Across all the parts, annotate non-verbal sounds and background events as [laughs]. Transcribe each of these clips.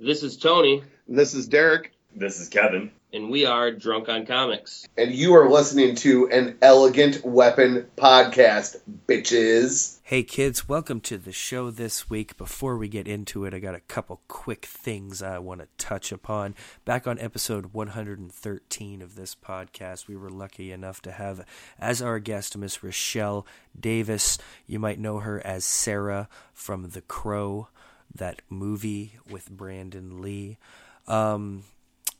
This is Tony, This is Derek, This is Kevin. and we are Drunk on Comics. and you are listening to an Elegant Weapon podcast, bitches. Hey kids, welcome to the show this week. Before we get into it, I got a couple quick things I want to touch upon. Back on episode 113 of this podcast, we were lucky enough to have as our guest Miss Rochelle Davis. You might know her as Sarah from The Crow, that movie with Brandon Lee. Um,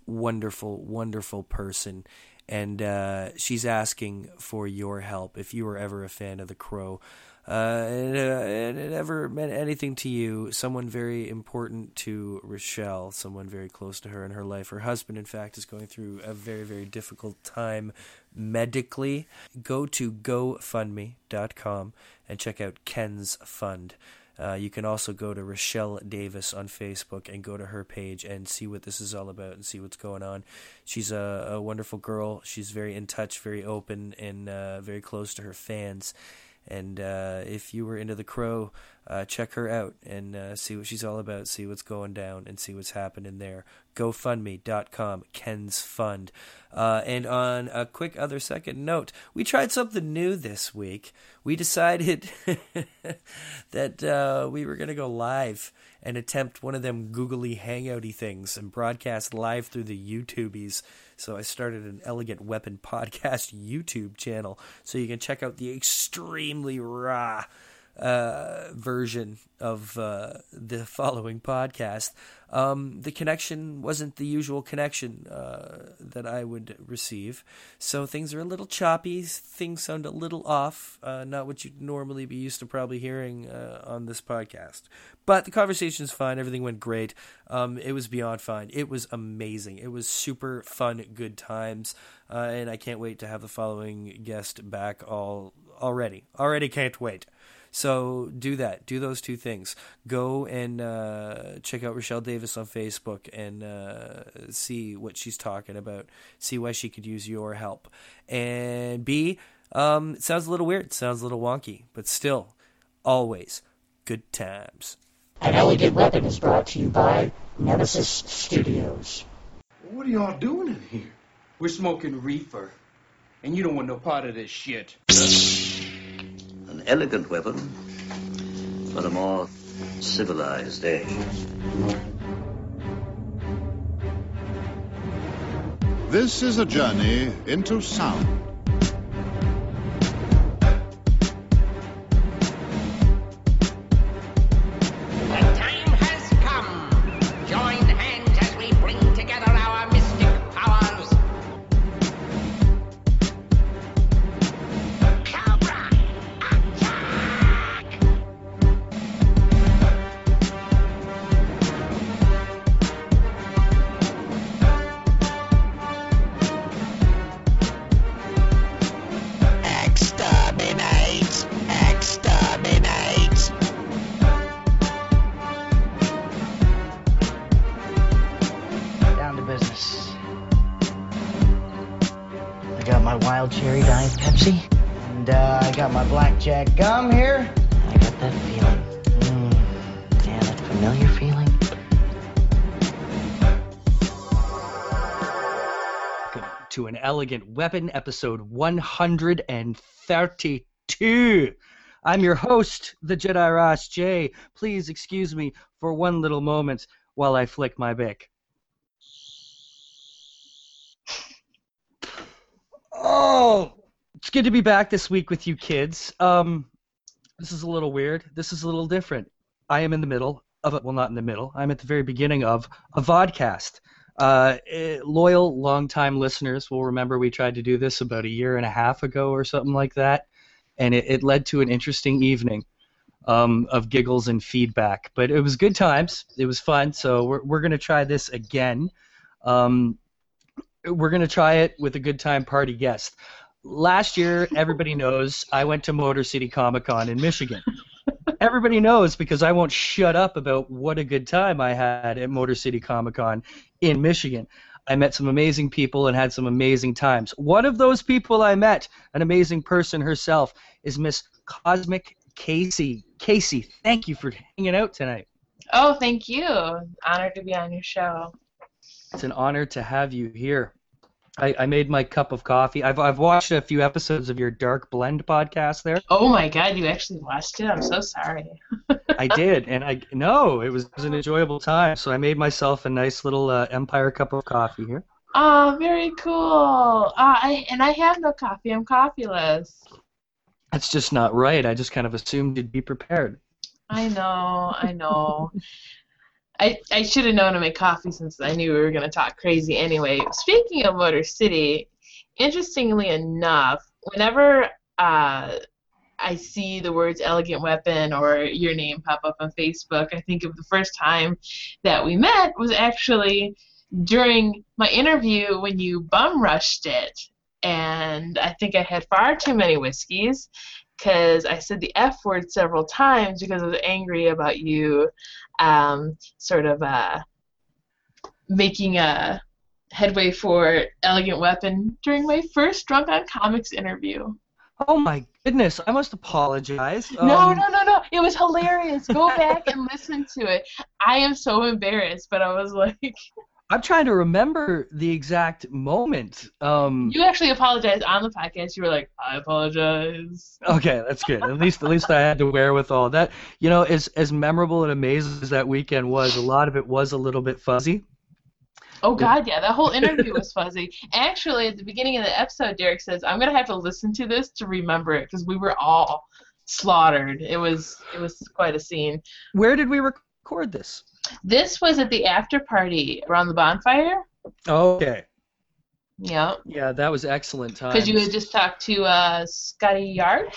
wonderful, wonderful person. And uh, she's asking for your help if you were ever a fan of The Crow. Uh, and, uh, and it ever meant anything to you, someone very important to Rochelle, someone very close to her in her life. Her husband, in fact, is going through a very, very difficult time medically. Go to GoFundMe.com and check out Ken's Fund. Uh, you can also go to Rochelle Davis on Facebook and go to her page and see what this is all about and see what's going on. She's a, a wonderful girl. She's very in touch, very open, and uh, very close to her fans. And uh, if you were into The Crow, uh, check her out and uh, see what she's all about, see what's going down, and see what's happening there. GoFundMe.com, Ken's Fund. Uh, and on a quick other second note, we tried something new this week. We decided [laughs] that uh, we were going to go live and attempt one of them googly hangouty things and broadcast live through the YouTubies. So I started an Elegant Weapon [laughs] Podcast YouTube channel. So you can check out the extremely raw uh, version of uh, the following podcast. Um, the connection wasn't the usual connection uh, that I would receive, so things are a little choppy. Things sound a little off, uh, not what you'd normally be used to probably hearing uh, on this podcast. But the conversation's fine. Everything went great. Um, it was beyond fine. It was amazing. It was super fun, good times, uh, and I can't wait to have the following guest back. All already, already can't wait. So do that. Do those two things. Go and uh, check out Rochelle Davis on Facebook and uh, see what she's talking about. See why she could use your help. And B, um, it sounds a little weird. It sounds a little wonky, but still, always good times. An Elegant Weapon is brought to you by Nemesis Studios. What are y'all doing in here? We're smoking reefer. And you don't want no part of this shit. An elegant weapon for a more civilized age. This is a journey into sound. Elegant weapon episode 132 i'm your host the jedi ross j. Please excuse me for one little moment while i flick my bick oh it's good to be back this week with you kids. Um this is a little weird. This is a little different. I am in the middle of it well not in the middle. I'm at the very beginning of a vodcast uh, eh, loyal, long-time listeners will remember we tried to do this about a year and a half ago or something like that, and it, it led to an interesting evening um, of giggles and feedback. But it was good times. It was fun. So we're we're gonna try this again. Um, we're gonna try it with a good time party guest. Last year, everybody knows I went to Motor City Comic Con in Michigan. Everybody knows because I won't shut up about what a good time I had at Motor City Comic Con in Michigan. I met some amazing people and had some amazing times. One of those people I met, an amazing person herself, is Miss Cosmic Casey. Casey, thank you for hanging out tonight. Oh, thank you. Honored to be on your show. It's an honor to have you here. I, I made my cup of coffee. I've I've watched a few episodes of your Dark Blend podcast there. Oh my God, you actually watched it? I'm so sorry. I [laughs] did, and I no, it was, it was an enjoyable time. So I made myself a nice little uh, Empire cup of coffee here. Oh, very cool. Uh, I and I have no coffee. I'm coffeeless. That's just not right. I just kind of assumed you'd be prepared. I know. I know. [laughs] I, I should have known to make coffee since I knew we were going to talk crazy anyway. Speaking of Motor City, interestingly enough, whenever uh, I see the words elegant weapon or your name pop up on Facebook, I think of the first time that we met was actually during my interview when you bum rushed it. And I think I had far too many whiskeys because I said the F word several times because I was angry about you um, sort of uh, making a headway for Elegant Weapon during my first Drunk on Comics interview. Oh my goodness! I must apologize. no, Um, no, no, no! It was hilarious. Go back and listen to it. I am so embarrassed, but I was like, [laughs] I'm trying to remember the exact moment. Um, you actually apologized on the podcast. You were like, I apologize. Okay, that's good. At least, at least I had to wear with all that. You know, as as memorable and amazing as that weekend was, a lot of it was a little bit fuzzy. Oh God, yeah, that whole interview was fuzzy. Actually, at the beginning of the episode, Derek says, "I'm gonna have to listen to this to remember it because we were all slaughtered. It was it was quite a scene." Where did we record this? This was at the after party around the bonfire. Okay. Yeah, Yeah, that was excellent time. because you had just talked to uh, Scotty Yard.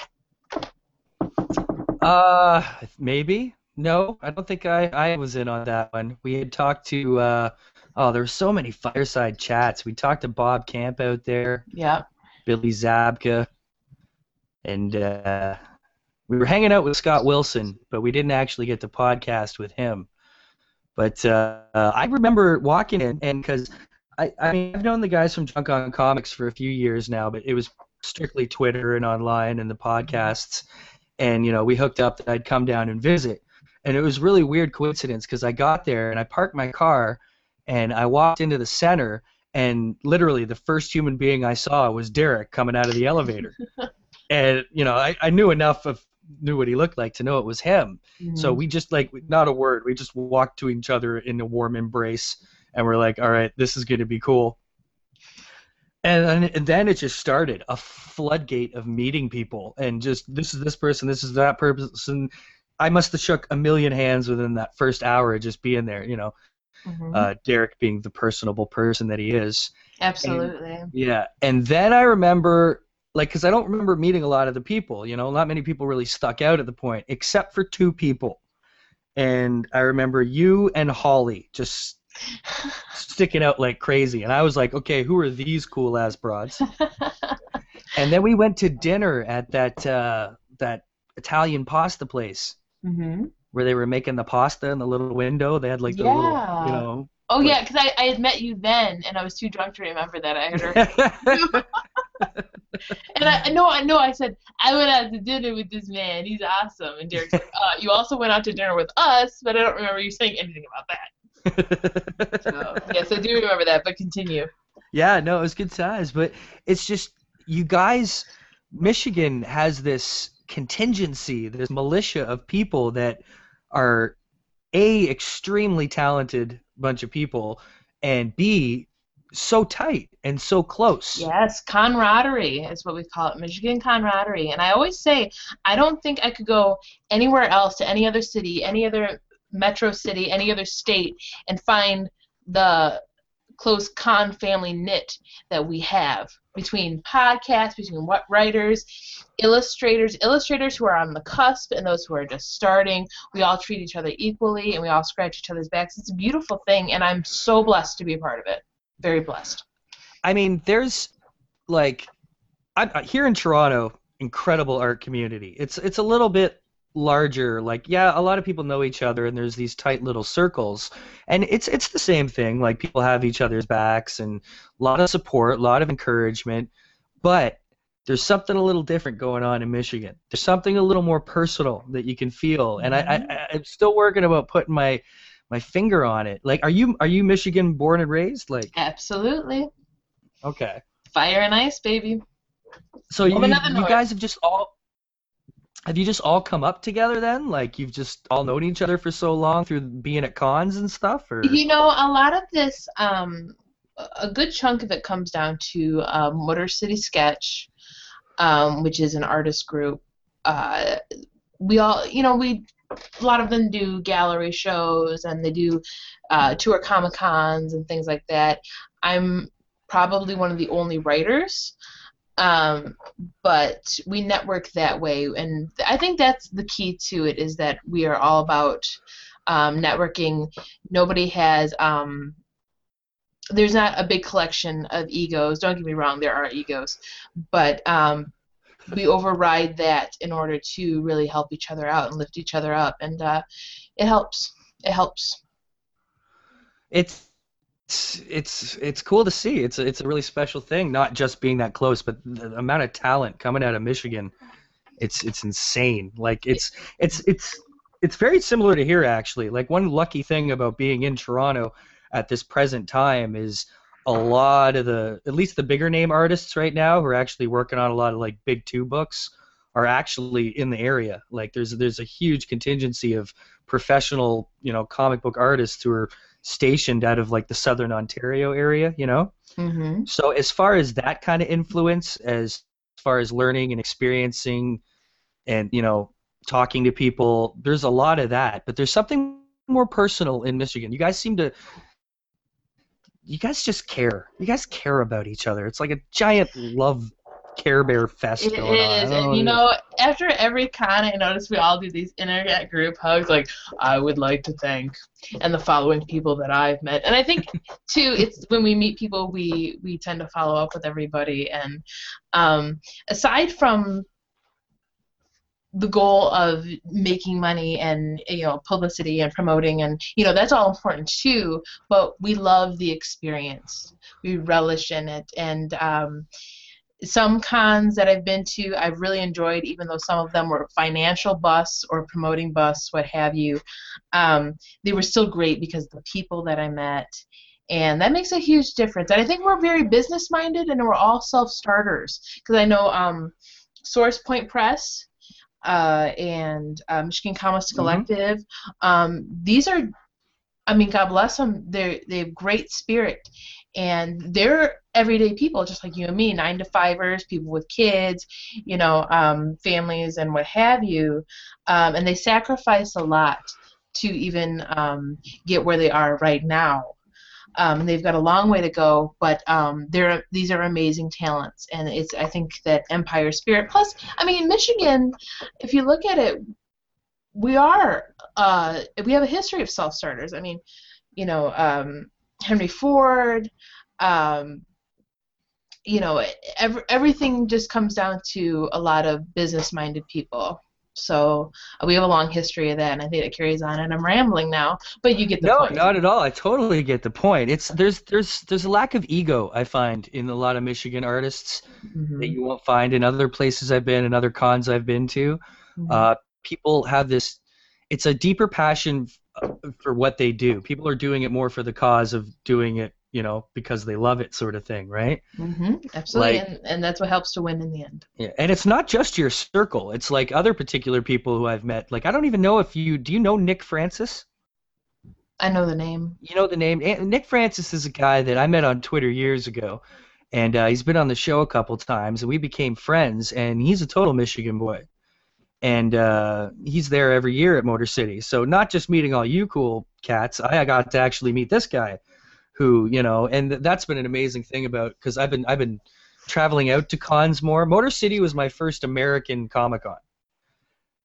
Uh, maybe. No, I don't think I, I was in on that one. We had talked to, uh, oh, there were so many fireside chats. We talked to Bob Camp out there, Yeah. Billy Zabka, and uh, we were hanging out with Scott Wilson, but we didn't actually get to podcast with him. But uh, uh, I remember walking in, and because I, I mean, I've known the guys from Drunk on Comics for a few years now, but it was strictly Twitter and online and the podcasts. And, you know, we hooked up that I'd come down and visit. And it was really weird coincidence because I got there and I parked my car and I walked into the center and literally the first human being I saw was Derek coming out of the elevator. [laughs] and, you know, I, I knew enough of knew what he looked like to know it was him. So Mhm. we just like not a word. We just walked to each other in a warm embrace, and we're like, "All right, this is going to be cool." And then, and then it just started a floodgate of meeting people, and just this is this person, this is that person. I must have shook a million hands within that first hour of just being there. You know, Mhm. uh, Derek being the personable person that he is. Absolutely. Yeah, and then I remember, like, because I don't remember meeting a lot of the people. You know, not many people really stuck out at the point, except for two people. And I remember you and Holly just [laughs] sticking out like crazy. And I was like, okay, who are these cool ass broads? [laughs] and then we went to dinner at that uh, that Italian pasta place hmm where they were making the pasta in the little window. They had like the little, you know. Oh yeah, because I, I had met you then, and I was too drunk to remember that I had heard. [laughs] and I no, I know I said I went out to dinner with this man. He's awesome. And Derek said, uh, "You also went out to dinner with us," but I don't remember you saying anything about that. So [laughs] yes, I do remember that. But continue. Yeah, no, it was good size, but it's just you guys. Michigan has this contingency, this militia of people that are a extremely talented bunch of people, and b so tight and so close. Yes, camaraderie is what we call it, Michigan camaraderie. And I always say, I don't think I could go anywhere else to any other city, any other metro city, any other state, and find the close con family knit that we have between podcasts, between what writers, illustrators, illustrators who are on the cusp and those who are just starting. We all treat each other equally and we all scratch each other's backs. It's a beautiful thing, and I'm so blessed to be a part of it. Very blessed. I mean, there's like I, here in Toronto, incredible art community. It's it's a little bit larger. Like, yeah, a lot of people know each other, and there's these tight little circles, and it's it's the same thing. Like, people have each other's backs, and a lot of support, a lot of encouragement, but there's something a little different going on in Michigan. There's something a little more personal that you can feel, and I, I mm-hmm. I'm still working about putting my my finger on it. Like, are you are you Michigan born and raised? Like, Absolutely. okay. Fire and ice, baby. So you, Woman of the you guys have just all have you just all come up together then? Like you've just all known each other for so long through being at cons and stuff, or You know, a lot of this, um, a good chunk of it comes down to um, Motor City Sketch, um, which is an artist group. Uh, we all, you know, we a lot of them do gallery shows and they do uh, tour comic cons and things like that. I'm probably one of the only writers, um, but we network that way, and I think that's the key to it is that we are all about um, networking. Nobody has. Um, there's not a big collection of egos. Don't get me wrong, there are egos, but um, we override that in order to really help each other out and lift each other up, and uh, it helps. It helps. it's it's it's it's cool to see. It's a, it's a really special thing, not just being that close, but the amount of talent coming out of Michigan. It's it's insane. Like it's it's it's it's very similar to here actually. Like one lucky thing about being in Toronto at this present time is a lot of the at least the bigger name artists right now who are actually working on a lot of like big two books are actually in the area. Like there's there's a huge contingency of professional, you know, comic book artists who are stationed out of like the southern Ontario area, you know? Mm-hmm. So as far as that kind of influence as far as learning and experiencing and, you know, talking to people, there's a lot of that, but there's something more personal in Michigan. You guys seem to you guys just care. You guys care about each other. It's like a giant love Care Bear fest It going is, don't and you know, after every con, I notice we all do these internet group hugs. Like, I would like to thank, and the following people that I've met. And I think [laughs] too, it's when we meet people, we we tend to follow up with everybody. And um, aside from the goal of making money and you know publicity and promoting and you know that's all important too but we love the experience we relish in it and um, some cons that I've been to, I've really enjoyed, even though some of them were financial busts or promoting busts, what have you. Um, they were still great because the people that I met, and that makes a huge difference. And I think we're very business minded, and we're all self starters. Because I know um, Source Point Press uh, and uh, Michigan Comics Collective, um, these are, I mean, God bless them. They they have great spirit. And they're everyday people just like you and me nine to fivers people with kids you know um, families and what have you. Um, and they sacrifice a lot to even um, get where they are right now um, they've got a long way to go but um, they're these are amazing talents and it's i think that empire spirit plus i mean michigan if you look at it we are uh, we have a history of self starters i mean you know um, Henry Ford, um, you know, ev- everything just comes down to a lot of business-minded people. So uh, we have a long history of that, and I think it carries on. And I'm rambling now, but you get the no, point. not at all. I totally get the point. It's there's there's there's a lack of ego I find in a lot of Michigan artists Mhm. that you won't find in other places I've been and other cons I've been to. Mhm. Uh, people have this. It's a deeper passion f- for what they do. People are doing it more for the cause of doing it, you know, because they love it, sort of thing, right? hmm Absolutely, Like- and, and that's what helps to win in the end. Yeah, and it's not just your circle. It's like other particular people who I've met. Like I don't even know if you do you know Nick Francis? I know the name. You know the name. Nick Francis is a guy that I met on Twitter years ago, and uh, he's been on the show a couple times, and we became friends. And he's a total Michigan boy, and uh, he's there every year at Motor City. So not just meeting all you cool cats, I got to actually meet this guy, who you know, and that's been an amazing thing about because I've been I've been traveling out to cons more. Motor City was my first American Comic Con.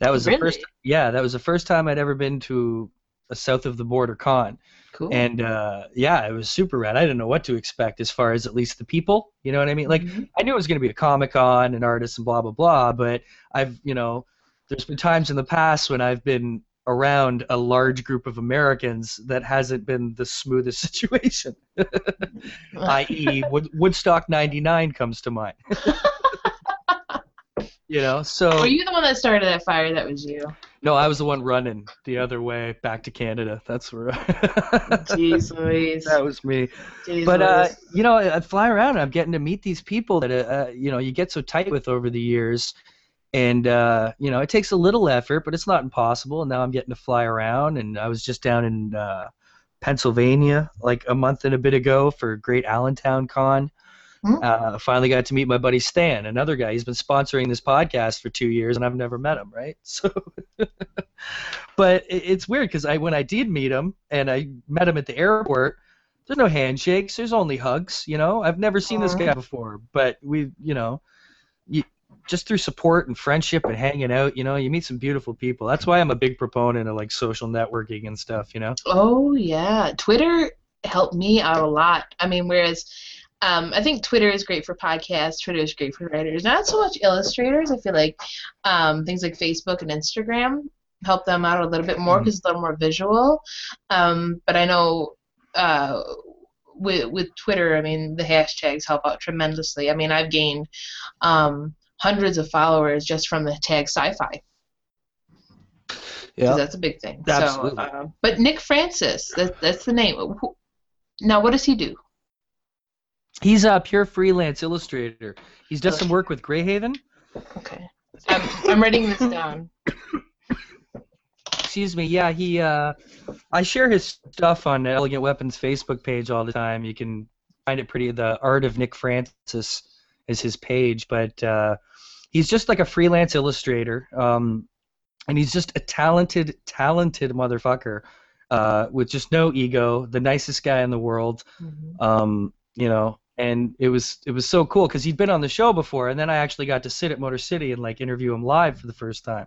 That was the first. Yeah, that was the first time I'd ever been to a south of the border con. Cool. And uh, yeah, it was super rad. I didn't know what to expect as far as at least the people. You know what I mean? Like Mhm. I knew it was going to be a comic con and artists and blah blah blah. But I've you know, there's been times in the past when I've been around a large group of Americans that hasn't been the smoothest [laughs] situation. [laughs] i.e., Wood- Woodstock '99 comes to mind. [laughs] You know, so Were you the one that started that fire? That was you. no, I was the one running the other way back to Canada. That's where. Jeez Louise. that was me. Jeez But uh, you know, I fly around. and I'm getting to meet these people that uh, uh, you know you get so tight with over the years, and uh, you know it takes a little effort, but it's not impossible. And now I'm getting to fly around, and I was just down in uh, Pennsylvania like a month and a bit ago for Great Allentown Con. Hmm. Uh, finally got to meet my buddy Stan, another guy. He's been sponsoring this podcast for two years, and I've never met him. Right, [laughs] so. but it's weird because I when I did meet him and I met him at the airport, there's no handshakes. There's only hugs. You know, I've never seen this guy before, but we, you know, you, just through support and friendship and hanging out, you know, you meet some beautiful people. That's why I'm a big proponent of like social networking and stuff. You know. Oh yeah, Twitter helped me out a lot. I mean, whereas um, I think Twitter is great for podcasts. Twitter is great for writers. Not so much illustrators. I feel like um, things like Facebook and Instagram help them out a little bit more because it's a little more visual. Um, but I know uh, with with Twitter, I mean, the hashtags help out tremendously. I mean, I've gained um, hundreds of followers just from the tag sci-fi. Yeah, that's a big thing. Absolutely. So, uh, but Nick Francis, that, that's the name. Now, what does he do? He's a pure freelance illustrator. He's done some work with Grayhaven. Okay. I'm, I'm writing this down. Excuse me. Yeah, he. Uh, I share his stuff on the Elegant Weapons Facebook page all the time. You can find it pretty. The Art of Nick Francis is his page, but uh, he's just like a freelance illustrator, um, and he's just a talented, talented motherfucker uh, with just no ego. The nicest guy in the world. Um, you know, and it was it was so cool because he'd been on the show before, and then I actually got to sit at Motor City and like interview him live for the first time.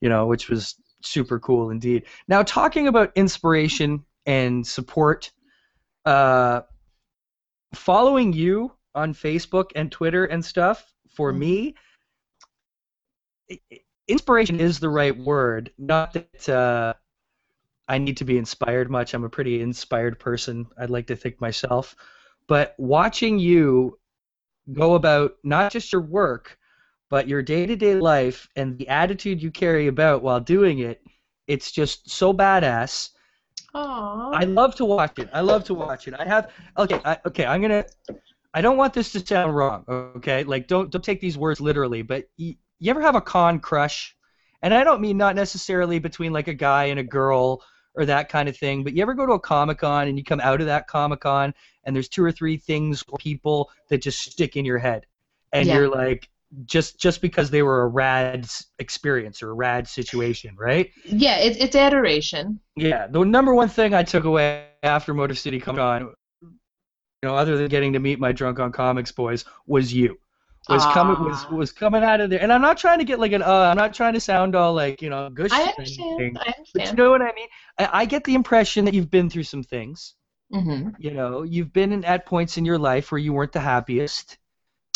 You know, which was super cool indeed. Now, talking about inspiration and support, uh, following you on Facebook and Twitter and stuff for me, i- i- inspiration is the right word. Not that uh, I need to be inspired much. I'm a pretty inspired person. I'd like to think myself, but watching you go about not just your work, but your day-to-day life and the attitude you carry about while doing it, it's just so badass. Aww. I love to watch it. I love to watch it. I have okay. I, okay, I'm gonna. I don't want this to sound wrong. Okay, like don't don't take these words literally. But you, you ever have a con crush? And I don't mean not necessarily between like a guy and a girl or that kind of thing. But you ever go to a comic con and you come out of that comic con and there's two or three things or people that just stick in your head, and Yeah. you're like, just just because they were a rad experience or a rad situation, right? Yeah, it, it's adoration. Yeah, the number one thing I took away after Motor City Comic Con, you know, other than getting to meet my drunk on comics boys, was you. Was coming was was coming out of there, and I'm not trying to get like an. Uh, I'm not trying to sound all like you know gushy. I or understand. anything, I But you know what I mean? I, I get the impression that you've been through some things. hmm You know, you've been in, at points in your life where you weren't the happiest,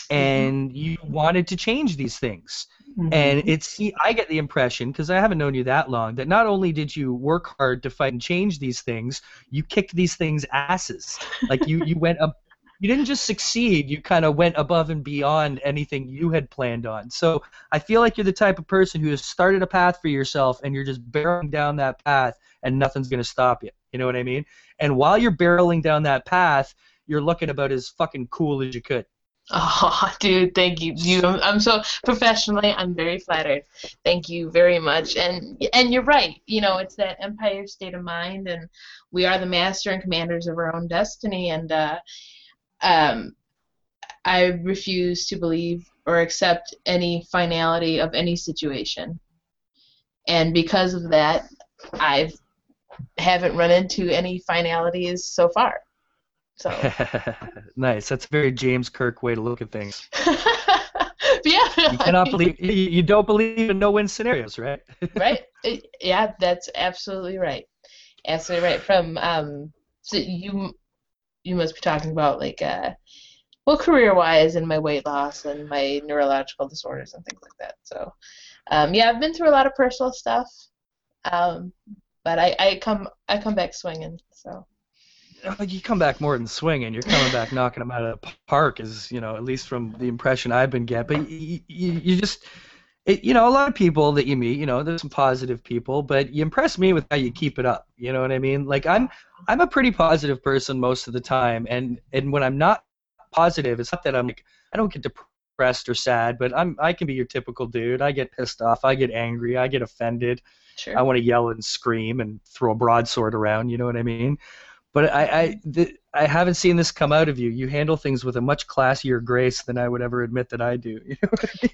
Mm-hmm. and you wanted to change these things. Mm-hmm. And it's I get the impression because I haven't known you that long that not only did you work hard to fight and change these things, you kicked these things asses. Like you you went up. You didn't just succeed, you kind of went above and beyond anything you had planned on. So I feel like you're the type of person who has started a path for yourself and you're just barreling down that path and nothing's going to stop you. You know what I mean? And while you're barreling down that path, you're looking about as fucking cool as you could. Oh, [laughs] dude, thank you. You, I'm so professionally, I'm very flattered. Thank you very much. And and you're right. You know, it's that empire state of mind, and we are the master and commanders of our own destiny. And uh, um, I refuse to believe or accept any finality of any situation. And because of that, I've haven't run into any finalities so far. So [laughs] nice. That's a very James Kirk way to look at things. [laughs] yeah, You cannot believe you don't believe in no-win scenarios, right? [laughs] right? Yeah, that's absolutely right. Absolutely right. From um, so you you must be talking about like uh, well, career-wise and my weight loss and my neurological disorders and things like that. So, um, yeah, I've been through a lot of personal stuff, um, but I, I come I come back swinging. So Oh, You come back more than swinging. You're coming back knocking them out of the park, is you know at least from the impression I've been getting. But you, you, you just it, you know, a lot of people that you meet, you know, there's some positive people, but you impress me with how you keep it up. You know what I mean? Like I'm, I'm a pretty positive person most of the time, and and when I'm not positive, it's not that I'm like I don't get depressed or sad, but I'm I can be your typical dude. I get pissed off, I get angry, I get offended. Sure. I want to yell and scream and throw a broadsword around. You know what I mean? But I I, the, I haven't seen this come out of you. You handle things with a much classier grace than I would ever admit that I do. [laughs] You know what I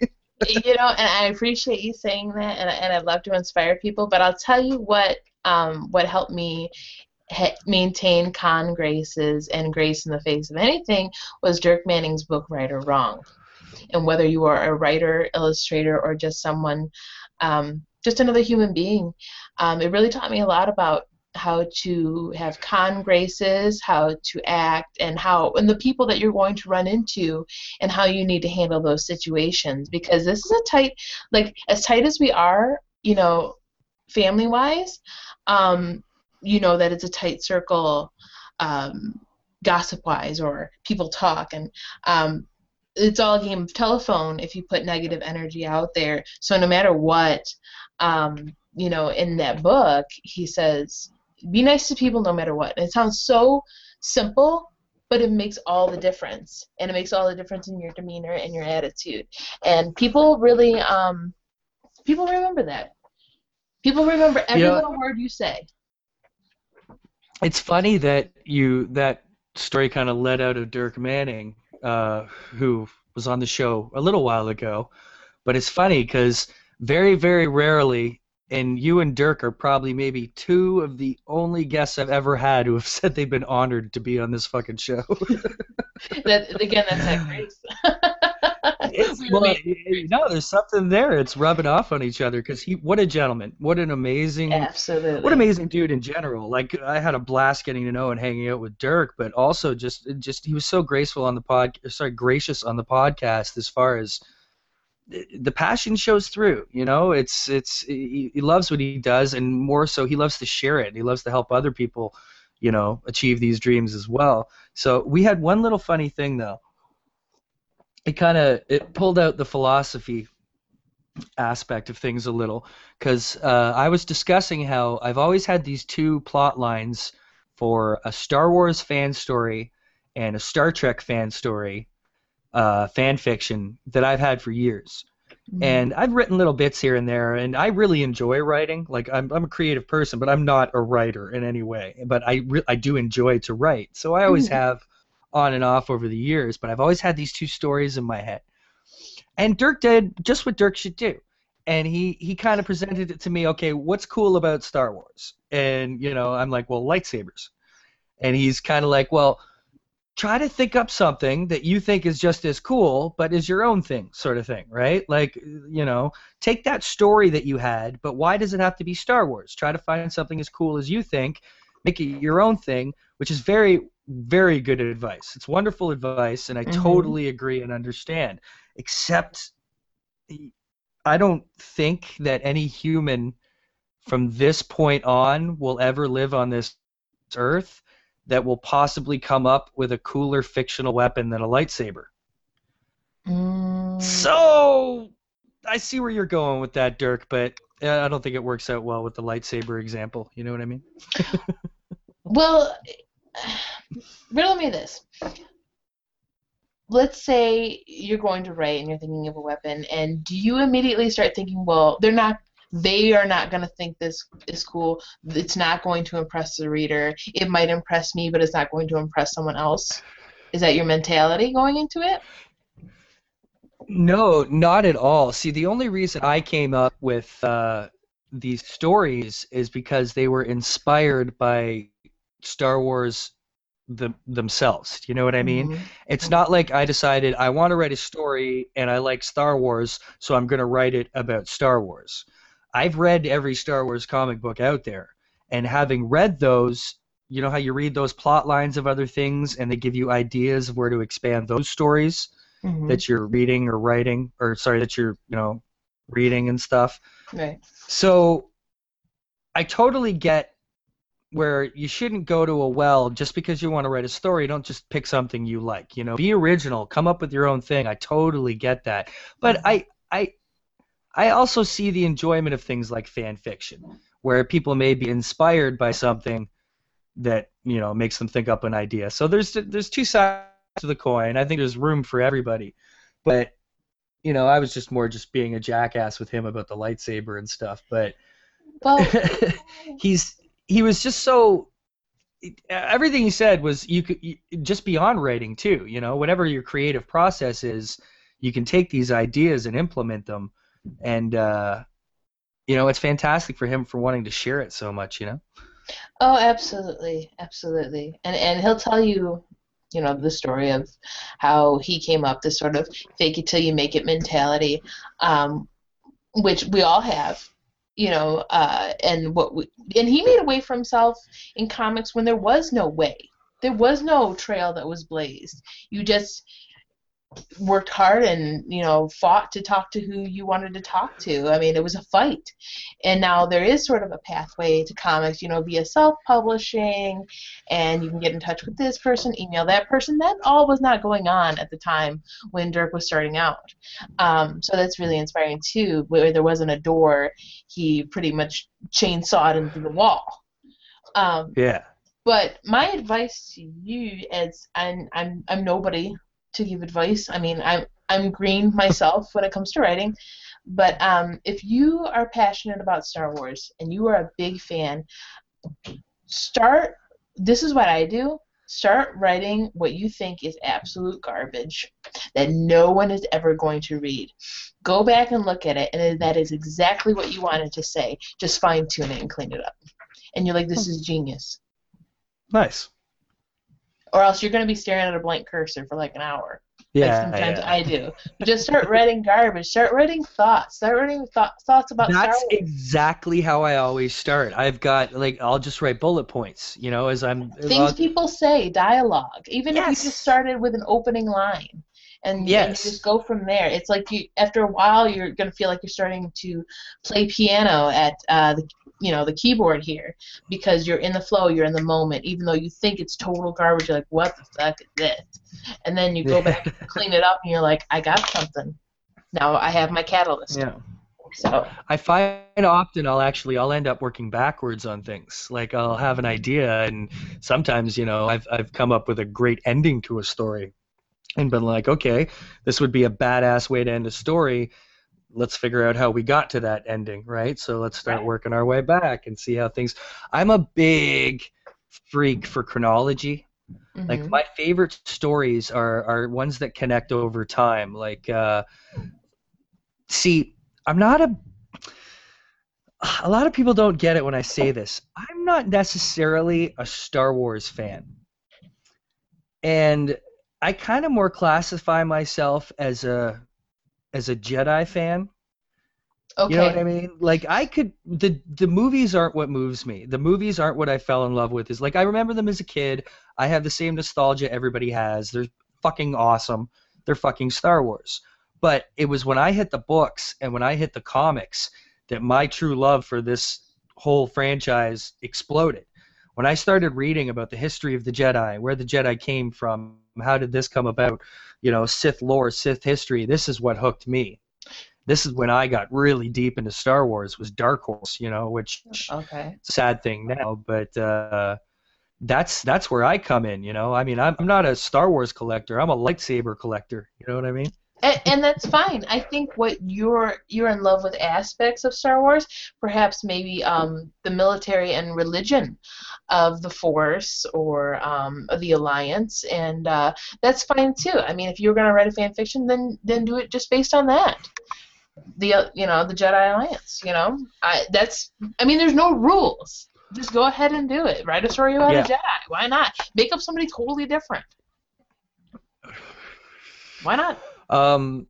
mean? you know, and I appreciate you saying that, and, and I'd love to inspire people. But I'll tell you what, um, what helped me ha- maintain con graces and grace in the face of anything was Dirk Manning's book Write or Wrong. And whether you are a writer, illustrator, or just someone, um, just another human being, um, it really taught me a lot about how to have con graces, how to act, and how and the people that you're going to run into, and how you need to handle those situations. Because this is a tight, like as tight as we are, you know, family wise, um, you know that it's a tight circle, um, gossip wise, or people talk, and um, it's all a game of telephone if you put negative energy out there. So no matter what, um, you know, in that book, he says be nice to people no matter what. And it sounds so simple, but it makes all the difference. And it makes all the difference in your demeanor and your attitude. And people really, um, people remember that. People remember every Yeah. little word you say. It's funny that you that story kind of led out of Dirk Manning, uh, who was on the show a little while ago. But it's funny because very, very rarely, and you and Dirk are probably maybe two of the only guests I've ever had who have [laughs] said they've been honored to be on this fucking show. [laughs] That again, that's that grace. [laughs] It's, well, no, there's something there. It's rubbing off on each other because he, what a gentleman, what an amazing, Absolutely. what amazing dude in general. Like I had a blast getting to know and hanging out with Dirk, but also just, just he was so graceful on the pod, sorry, gracious on the podcast as far as the passion shows through. You know, it's, it's, he, he loves what he does, and more so, he loves to share it. He loves to help other people, you know, achieve these dreams as well. So we had one little funny thing though it kind of it pulled out the philosophy aspect of things a little because uh, I was discussing how I've always had these two plot lines for a Star Wars fan story and a Star Trek fan story, uh, fan fiction that I've had for years. And I've written little bits here and there, and I really enjoy writing. Like I'm, I'm a creative person, but I'm not a writer in any way. But I, re- I do enjoy to write. So I always Mhm. have on and off over the years, but I've always had these two stories in my head. And Dirk did just what Dirk should do. And he, he kind of presented it to me, okay, what's cool about Star Wars? And, you know, I'm like, well, lightsabers. And he's kind of like, well, try to think up something that you think is just as cool, but is your own thing, sort of thing, right? Like, you know, take that story that you had, but why does it have to be Star Wars? Try to find something as cool as you think, make it your own thing, which is very, very good advice. It's wonderful advice, and I Mhm. totally agree and understand. Except, I don't think that any human from this point on will ever live on this earth that will possibly come up with a cooler fictional weapon than a lightsaber. Mm, So I see where you're going with that, Dirk, but uh, I don't think it works out well with the lightsaber example. You know what I mean? [laughs] Well, riddle me this. Let's say you're going to write and you're thinking of a weapon, and do you immediately start thinking, well, they're not, they are not going to think this is cool. It's not going to impress the reader. It might impress me, but it's not going to impress someone else. Is that your mentality going into it? No, not at all. See, the only reason I came up with uh, these stories is because they were inspired by Star Wars the, themselves. You know what I mean? Mhm. It's not like I decided I want to write a story and I like Star Wars, so I'm going to write it about Star Wars. I've read every Star Wars comic book out there, and having read those, you know how you read those plot lines of other things and they give you ideas of where to expand those stories Mhm. that you're reading or writing, or sorry, that you're, you know, reading and stuff. Right. So I totally get where you shouldn't go to a well just because you want to write a story. Don't just pick something you like. You know, be original. Come up with your own thing. I totally get that. But I I I also see the enjoyment of things like fan fiction, where people may be inspired by something that you know makes them think up an idea. So there's there's two sides to the coin. I think there's room for everybody, but you know I was just more just being a jackass with him about the lightsaber and stuff. But Well, [laughs] he's he was just so everything he said was you could you, just beyond writing too. You know, whatever your creative process is, you can take these ideas and implement them, and uh, you know it's fantastic for him for wanting to share it so much. You know. Oh, absolutely, absolutely. And and he'll tell you, you know, the story of how he came up this sort of fake it till you make it mentality, um, which we all have, you know, uh, and what we, and he made a way for himself in comics when there was no way. There was no trail that was blazed. You just worked hard and you know fought to talk to who you wanted to talk to. I mean it was a fight. And now there is sort of a pathway to comics you know via self-publishing and you can get in touch with this person email that person. That all was not going on at the time when dirk was starting out. Um, so that's really inspiring too where there wasn't a door. He pretty much chainsawed into the wall. Um, Yeah. but my advice to you is I'm I'm I'm nobody to give advice. I mean, I'm I'm green myself when it comes to writing, but um, if you are passionate about Star Wars and you are a big fan, start. This is what I do. Start writing what you think is absolute garbage that no one is ever going to read. Go back and look at it, and that is exactly what you wanted to say. Just fine tune it and clean it up. And you're like, this is genius Nice. Or else you're going to be staring at a blank cursor for like an hour. Yeah. like sometimes yeah. I do. But just start writing garbage. Start writing thoughts. Start writing th- thoughts about Star That's exactly how I always start. I've got like I'll just write bullet points, you know, as I'm Things I'll- people say, dialogue. Even if you just started with an opening line. And, and Yes. you just go from there. It's like you, after a while, you're gonna feel like you're starting to play piano at uh, the, you know, the keyboard here because you're in the flow, you're in the moment. Even though you think it's total garbage, you're like, what the fuck is this? And then you go back and clean it up, and you're like, I got something. Now I have my catalyst. yeah. So I find often I'll actually I'll end up working backwards on things. Like I'll have an idea and sometimes, you know, I've I've come up with a great ending to a story and been like, okay, this would be a badass way to end a story. Let's figure out how we got to that ending, right? So let's start Right. working our way back and see how things I'm a big freak for chronology. Like mhm. my favorite stories are are ones that connect over time. Like uh see, I'm not a a lot of people don't get it when I say this. I'm not necessarily a Star Wars fan. And I kind of more classify myself as a as a Jedi fan. okay. You know what I mean? Like I could the the movies aren't what moves me. The movies aren't what I fell in love with. Is like I remember them as a kid. I have the same nostalgia everybody has. They're fucking awesome. They're fucking Star Wars. But it was when I hit the books and when I hit the comics that my true love for this whole franchise exploded. When I started reading about the history of the Jedi, where the Jedi came from, how did this come about, you know, Sith lore, Sith history, this is what hooked me this is when I got really deep into Star Wars was Dark Horse, you know, which Okay. sad thing now, but uh, that's that's where I come in, you know. I mean, I'm, I'm not a Star Wars collector. I'm a lightsaber collector. You know what I mean? And, and that's fine. I think what you're you're in love with aspects of Star Wars, perhaps maybe um, the military and religion of the Force or um, of the Alliance, and uh, that's fine too. I mean, if you're going to write a fan fiction, then then do it just based on that. The uh, you know the Jedi Alliance. You know, I that's I mean, there's no rules. Just go ahead and do it. Write a story about Yeah. a Jedi. Why not? Make up somebody totally different. Why not? Um,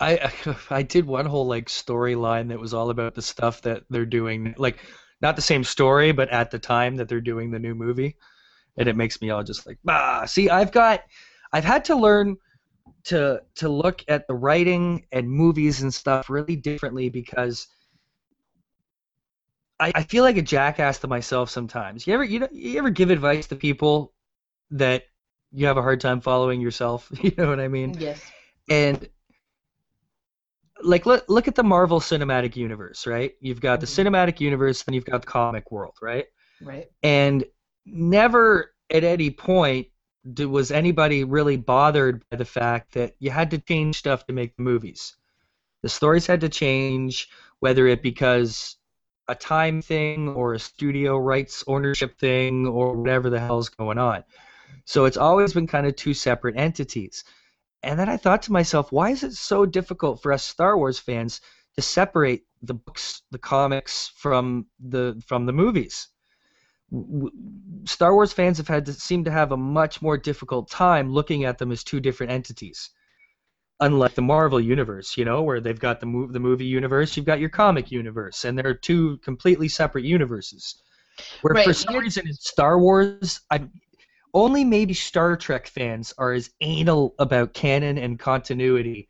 I [laughs] I did one whole like storyline that was all about the stuff that they're doing, like not the same story, but at the time that they're doing the new movie, and it makes me all just like, ah. See, I've got, I've had to learn to to look at the writing and movies and stuff really differently because I, I feel like a jackass to myself sometimes. You ever you know you ever give advice to people that you have a hard time following yourself? [laughs] You know what I mean? Yes. And like look look at the Marvel Cinematic Universe, right? You've got the mm-hmm. cinematic universe, then you've got the comic world, right? Right. And never at any point do, was anybody really bothered by the fact that you had to change stuff to make the movies. The stories had to change, whether it because a time thing or a studio rights ownership thing or whatever the hell's going on. So it's always been kind of two separate entities. And then I thought to myself, why is it so difficult for us Star Wars fans to separate the books, the comics from the from the movies? Star Wars fans have had to seem to have a much more difficult time looking at them as two different entities. Unlike the Marvel universe, you know, where they've got the mov- the movie universe, you've got your comic universe, and they're two completely separate universes. Where Right, for some reason in Star Wars, I only maybe Star Trek fans are as anal about canon and continuity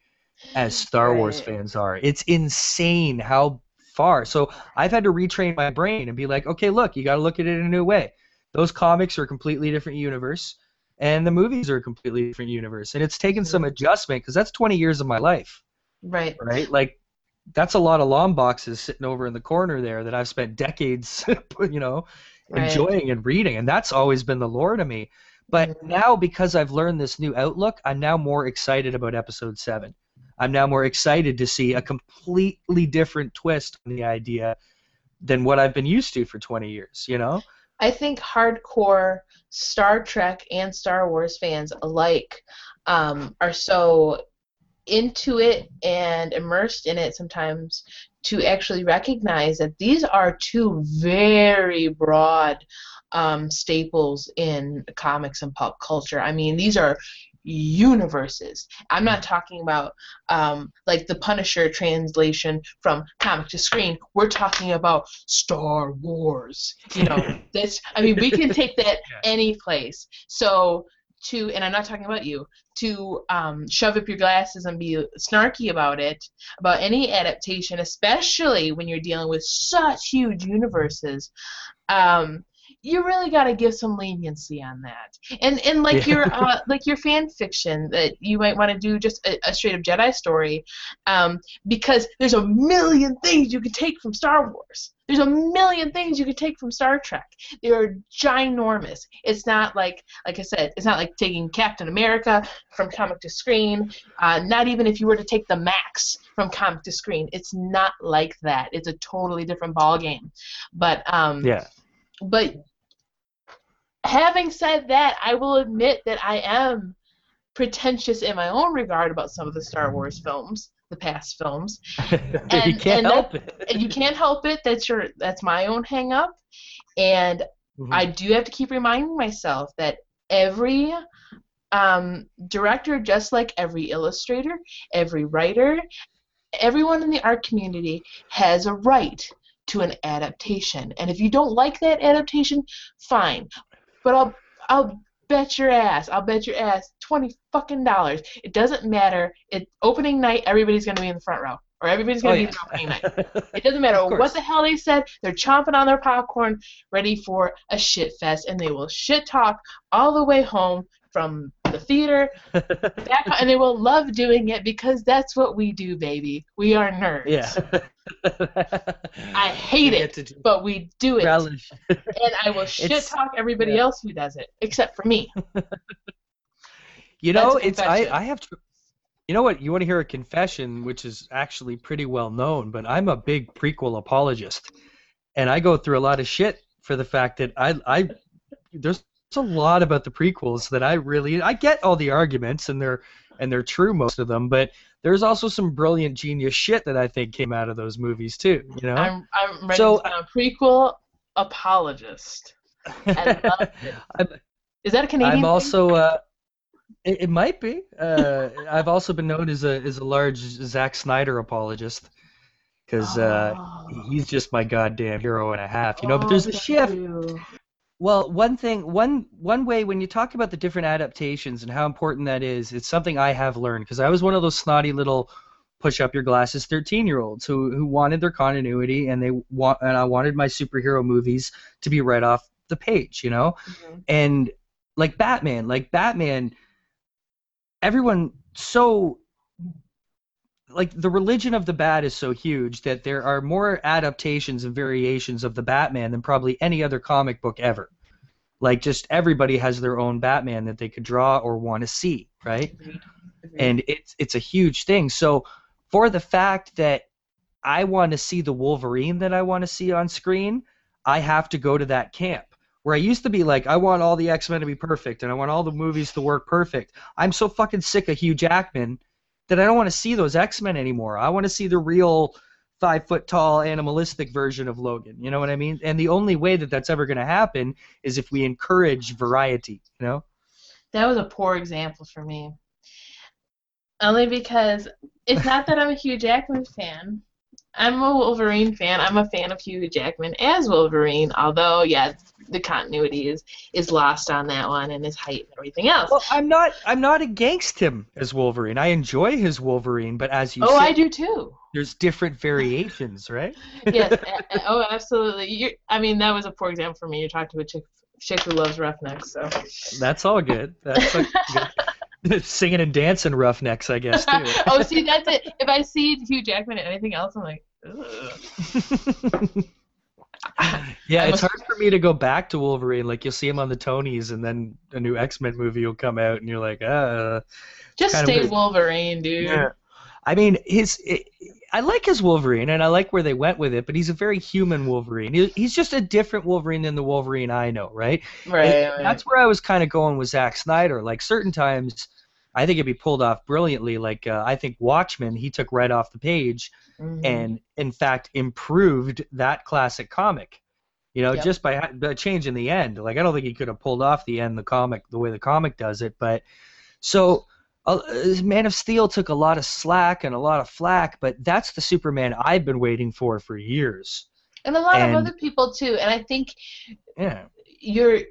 as Star Wars fans are. It's insane how far. So I've had to retrain my brain and be like, okay, look, you got to look at it in a new way. Those comics are a completely different universe, and the movies are a completely different universe. And it's taken some mm-hmm. adjustment because that's 20 years of my life, Right. right? Like, that's a lot of long boxes sitting over in the corner there that I've spent decades, [laughs] you know, Right. enjoying and reading, and that's always been the lore to me. But now, because I've learned this new outlook, I'm now more excited about episode seven. I'm now more excited to see a completely different twist on the idea than what I've been used to for 20 years. You know? I think hardcore Star Trek and Star Wars fans alike um, are so into it and immersed in it sometimes to actually recognize that these are two very broad um, staples in comics and pop culture. I mean, these are universes. I'm not talking about um, like the Punisher translation from comic to screen. We're talking about Star Wars. You know, [laughs] this. I mean, we can take that any place. So to, and I'm not talking about you, to um, shove up your glasses and be snarky about it, about any adaptation, especially when you're dealing with such huge universes. Um, you really got to give some leniency on that. And and like Yeah. your [laughs] uh, like your fan fiction that you might want to do just a, a straight up Jedi story, um, because there's a million things you can take from Star Wars. There's a million things you can take from Star Trek. They are ginormous. It's not like like I said, it's not like taking Captain America from comic to screen. Uh, not even if you were to take the Max from comic to screen. It's not like that. It's a totally different ball game. But um, Yeah. but having said that, I will admit that I am pretentious in my own regard about some of the Star Wars films, the past films. [laughs] you can't and help that- it. You can't help it. That's your that's my own hang up. And Mhm. I do have to keep reminding myself that every um, director, just like every illustrator, every writer, everyone in the art community has a right to an adaptation. And if you don't like that adaptation, fine. But I'll I'll bet your ass, I'll bet your ass twenty fucking dollars. It doesn't matter. It opening night, everybody's gonna be in the front row. Or everybody's gonna Oh, be yeah. in the opening night. [laughs] It doesn't matter what the hell they said. They're chomping on their popcorn, ready for a shit fest, and they will shit talk all the way home from the theater [laughs] back, and they will love doing it because that's what we do, baby. We are nerds. Yeah. [laughs] [laughs] I hate it, to but we do it, Relish. [laughs] and I will shit talk everybody yeah. else who does it, except for me. [laughs] You know, it's I. I have tr- you know what you want to hear a confession which is actually pretty well known, but I'm a big prequel apologist. And I go through a lot of shit for the fact that I I there's a lot about the prequels that I really I get all the arguments and they're and they're true most of them, but there's also some brilliant genius shit that I think came out of those movies too, you know? I'm I'm ready So- a prequel apologist. [laughs] Is that a Canadian? I'm also uh, it, it might be. Uh, I've also been known as a as a large Zack Snyder apologist because uh, he's just my goddamn hero and a half, you know. But there's a Oh, shift. you. Well, one thing, one one way when you talk about the different adaptations and how important that is, it's something I have learned because I was one of those snotty little push up your glasses 13 year olds who who wanted their continuity and they want and I wanted my superhero movies to be right off the page, you know? Mhm. And like Batman, like Batman everyone so like the religion of the bat is so huge that there are more adaptations and variations of the Batman than probably any other comic book ever. Like just everybody has their own Batman that they could draw or want to see, right? Agreed. Agreed. and it's it's a huge thing. So for the fact that I want to see the Wolverine that I want to see on screen, I have to go to that camp. Where I used to be like, I want all the X Men to be perfect and I want all the movies to work perfect. I'm so fucking sick of Hugh Jackman that I don't want to see those X Men anymore. I want to see the real five foot tall animalistic version of Logan. You know what I mean? And the only way that that's ever going to happen is if we encourage variety. You know? That was a poor example for me. Only because it's not that I'm a Hugh Jackman fan. I'm a Wolverine fan. I'm a fan of Hugh Jackman as Wolverine, although yeah, the continuity is is lost on that one and his height and everything else. Well, I'm not. I'm not against him as Wolverine. I enjoy his Wolverine, but as you oh, said, I do too. there's different variations, right? [laughs] Yes. a- oh, absolutely. you I mean, that was a poor example for me. You're talking to a chick, chick who loves Roughnecks, so. That's all good. That's like good. [laughs] singing and dancing Roughnecks, I guess too. [laughs] oh, see, that's it. If I see Hugh Jackman and anything else, I'm like, ugh. [laughs] yeah, I it's must- hard for me to go back to Wolverine. Like you'll see him on the Tonys, and then a new X Men movie will come out, and you're like, uh. Just Kinda stay weird. Wolverine, dude. Yeah. I mean, his. I like his Wolverine, and I like where they went with it, but he's a very human Wolverine. He, he's just a different Wolverine than the Wolverine I know, right? Right, right. That's where I was kind of going with Zack Snyder. Like certain times, I think it'd be pulled off brilliantly. Like uh, I think Watchmen, he took right off the page, Mhm. and in fact improved that classic comic. You know, Yep. just by, ha- changing the end. Like I don't think he could have pulled off the end the comic the way the comic does it. But so uh, Man of Steel took a lot of slack and a lot of flack, but that's the Superman I've been waiting for for years. and a lot and- of other people too. And I think Yeah. you're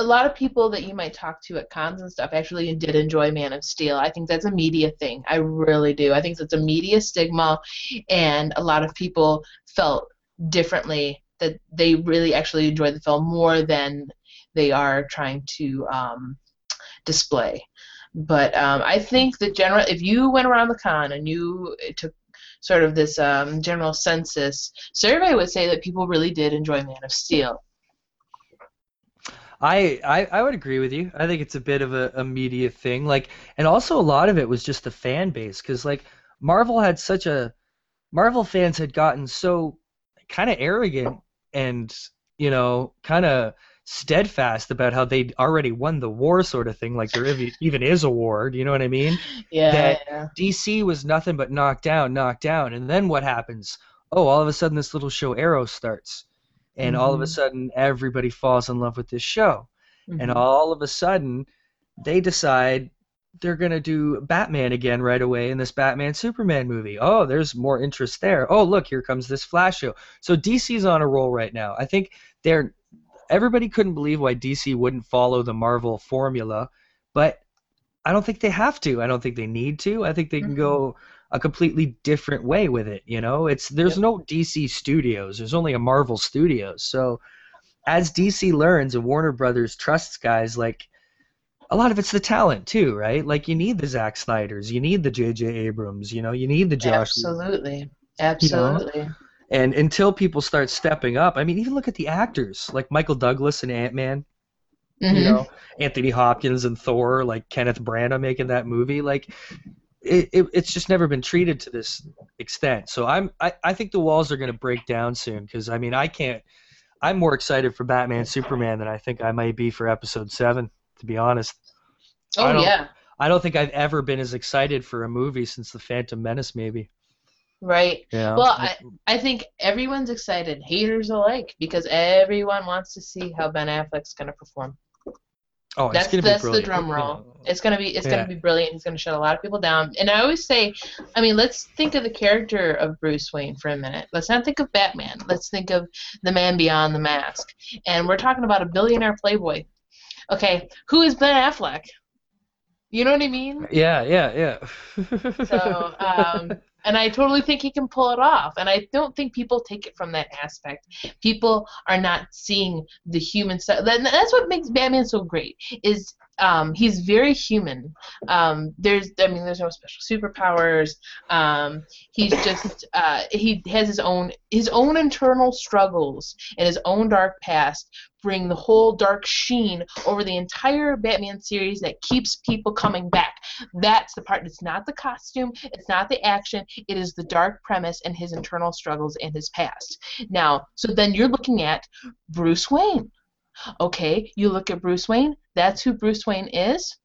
a lot of people that you might talk to at cons and stuff actually did enjoy Man of Steel. I think that's a media thing. I really do. I think that's a media stigma, and a lot of people felt differently that they really actually enjoyed the film more than they are trying to um, display. But um, I think the general, if you went around the con and you took sort of this um, general census survey, would say that people really did enjoy Man of Steel. I, I I would agree with you. I think it's a bit of a, a media thing. Like, and also a lot of it was just the fan base, because like Marvel had such a Marvel fans had gotten so kind of arrogant and you know kind of steadfast about how they'd already won the war, sort of thing. Like there even is a war. Do you know what I mean? [laughs] Yeah, That yeah. DC was nothing but knocked down, knocked down, and then what happens? Oh, all of a sudden this little show Arrow starts, and all of a Mhm. sudden everybody falls in love with this show, and Mhm. all of a sudden they decide they're gonna do Batman again right away in this Batman Superman movie. Oh, there's more interest there. Oh, look, here comes this Flash show. So DC's on a roll right now. I think they're everybody couldn't believe why DC wouldn't follow the Marvel formula, but I don't think they have to. I don't think they need to. I think they can go a completely different way with it. You know, it's there's no DC studios. There's only a Marvel Studios. So as DC learns and Warner Brothers trusts guys like a lot of it's the talent too, right? Like you need the Zack Snyders, you need the J.J. Abrams, you know, you need the Josh. Absolutely. Absolutely. And until people start stepping up, I mean, even look at the actors like Michael Douglas and Ant Man. You Mhm. know, Anthony Hopkins and Thor, like Kenneth Branagh making that movie, like it, it, it's just never been treated to this extent. So I'm I, I think the walls are going to break down soon because I mean I can't. I'm more excited for Batman Superman than I think I might be for Episode Seven, to be honest. Oh, I Oh don't- yeah. I don't think I've ever been as excited for a movie since The Phantom Menace, maybe. Right. Yeah. Well, I, I think everyone's excited, haters alike, because everyone wants to see how Ben Affleck's going to perform. Oh, it's that's that's the drum roll. It's gonna be it's Yeah. gonna be brilliant. He's gonna shut a lot of people down. And I always say, I mean, let's think of the character of Bruce Wayne for a minute. Let's not think of Batman. Let's think of the man beyond the mask. And we're talking about a billionaire playboy. Okay, who is Ben Affleck? You know what I mean? Yeah, yeah, yeah. So, [laughs] um, and I totally think he can pull it off. And I don't think people take it from that aspect. People are not seeing the human side. That's what makes Batman so great. Is um, he's very human. Um, there's, I mean, there's no special superpowers. Um, he's [laughs] just, uh, he has his own, his own internal struggles and his own dark past bring the whole dark sheen over the entire Batman series that keeps people coming back. That's the part. It's not the costume. It's not the action. It is the dark premise and his internal struggles and his past. Now, so then you're looking at Bruce Wayne. Okay, you look at Bruce Wayne. That's who Bruce Wayne is.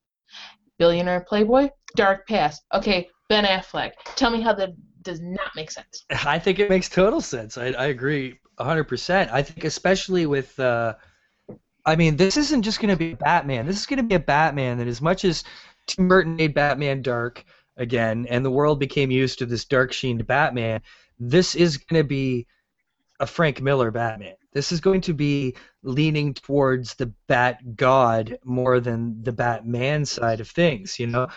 Billionaire playboy, dark past. Okay, Ben Affleck. Tell me how that does not make sense. I think it makes total sense. I, I agree 100%. I think especially with uh I mean, this isn't just going to be Batman. This is going to be a Batman that as much as Tim Burton made Batman dark again and the world became used to this dark sheened Batman, this is going to be a Frank Miller Batman. This is going to be leaning towards the Bat God more than the Batman side of things, you know.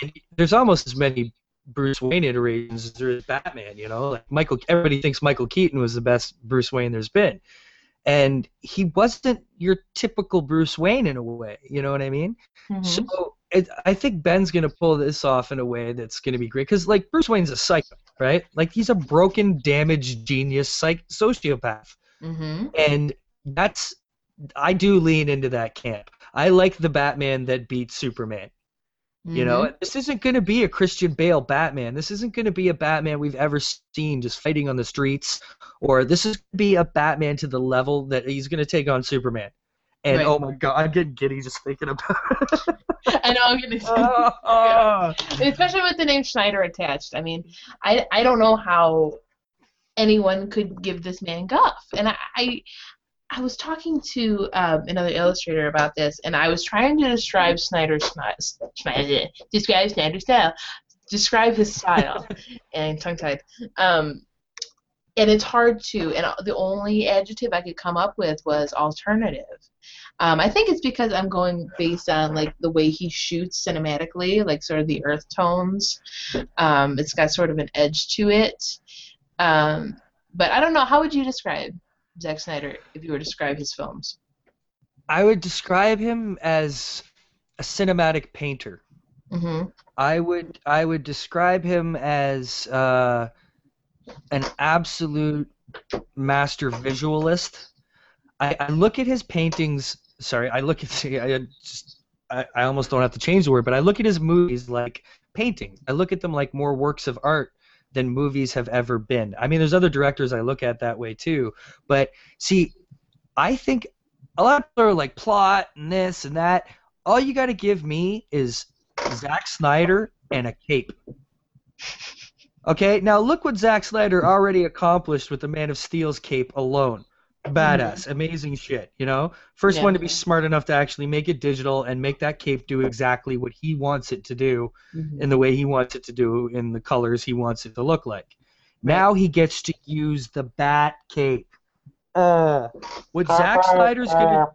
And there's almost as many Bruce Wayne iterations as there is Batman, you know. Like Michael, everybody thinks Michael Keaton was the best Bruce Wayne there's been, and he wasn't your typical Bruce Wayne in a way. You know what I mean? Mhm. So it, I think Ben's gonna pull this off in a way that's gonna be great because like Bruce Wayne's a psycho, right? Like he's a broken, damaged genius, psych sociopath, Mm-hmm. and that's I do lean into that camp. I like the Batman that beats Superman. You know, this isn't going to be a Christian Bale Batman. This isn't going to be a Batman we've ever seen just fighting on the streets, or this is going to be a Batman to the level that he's going to take on Superman. And Right. oh my god, I'm getting giddy just thinking about it. I know I'm gonna [laughs] say, Ah. especially with the name Schneider attached. I mean, I I don't know how anyone could give this man guff, and I I, I was talking to um, another illustrator about this, and I was trying to describe Snyder's Schneider, describe Snyder's style, describe his style, [laughs] and tongue tied. Um, and it's hard to, and the only adjective I could come up with was alternative. Um, I think it's because I'm going based on like the way he shoots cinematically, like sort of the earth tones. Um, it's got sort of an edge to it. Um, but I don't know. How would you describe Zack Snyder if you were to describe his films? I would describe him as a cinematic painter. hmm I would I would describe him as uh, an absolute master visualist. I, I look at his paintings. Sorry, I look at [laughs] I just I, I almost don't have to change the word, but I look at his movies like painting. I look at them like more works of art than movies have ever been. I mean, there's other directors I look at that way too, but see, I think a lot of people are like plot and this and that. All you got to give me is Zack Snyder and a cape. Okay, now look what Zack Snyder already accomplished with the Man of Steel's cape alone. Mm-hmm. Badass, amazing shit, you know? First Yeah. one to be smart enough to actually make it digital and make that cape do exactly what he wants it to do Mhm. in the way he wants it to do in the colors he wants it to look like. Now he gets to use the bat cape. Oh, what Zack uh, Snyder's gonna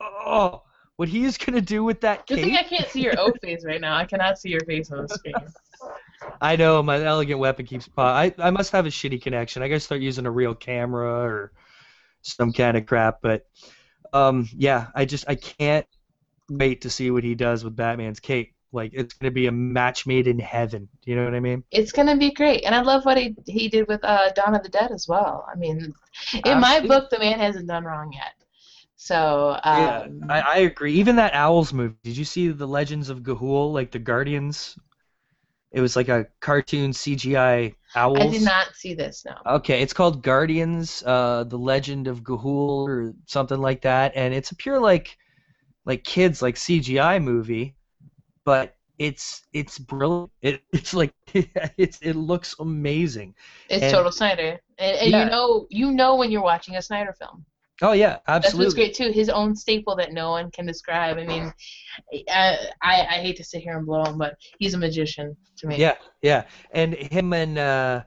uh. oh, what he is gonna do with that Good thing I can't see your O face right now. I cannot see your face on the screen. [laughs] I know my elegant weapon keeps pop. I I must have a shitty connection. I gotta start using a real camera or some kind of crap. But um, yeah, I just I can't wait to see what he does with Batman's cape. Like it's gonna be a match made in heaven. Do you know what I mean? It's gonna be great, and I love what he he did with uh, Dawn of the Dead as well. I mean, in my book, the man hasn't done wrong yet. So um, yeah, I, I agree. Even that Owls movie. Did you see the Legends of Ga'Hoole, like the Guardians? It was like a cartoon CGI owls. I did not see this. No. Okay, it's called Guardians, uh, the Legend of Ga'Hoole, or something like that, and it's a pure like, like kids like CGI movie, but it's it's brilliant. It, [laughs] it's like [laughs] it's it looks amazing. It's And- total Snyder, and, and Yeah. you know you know when you're watching a Snyder film. Oh yeah, absolutely. That's what's great too. His own staple that no one can describe. I mean, I I, I hate to sit here and blow him, but he's a magician to me. Yeah, yeah, and him and uh,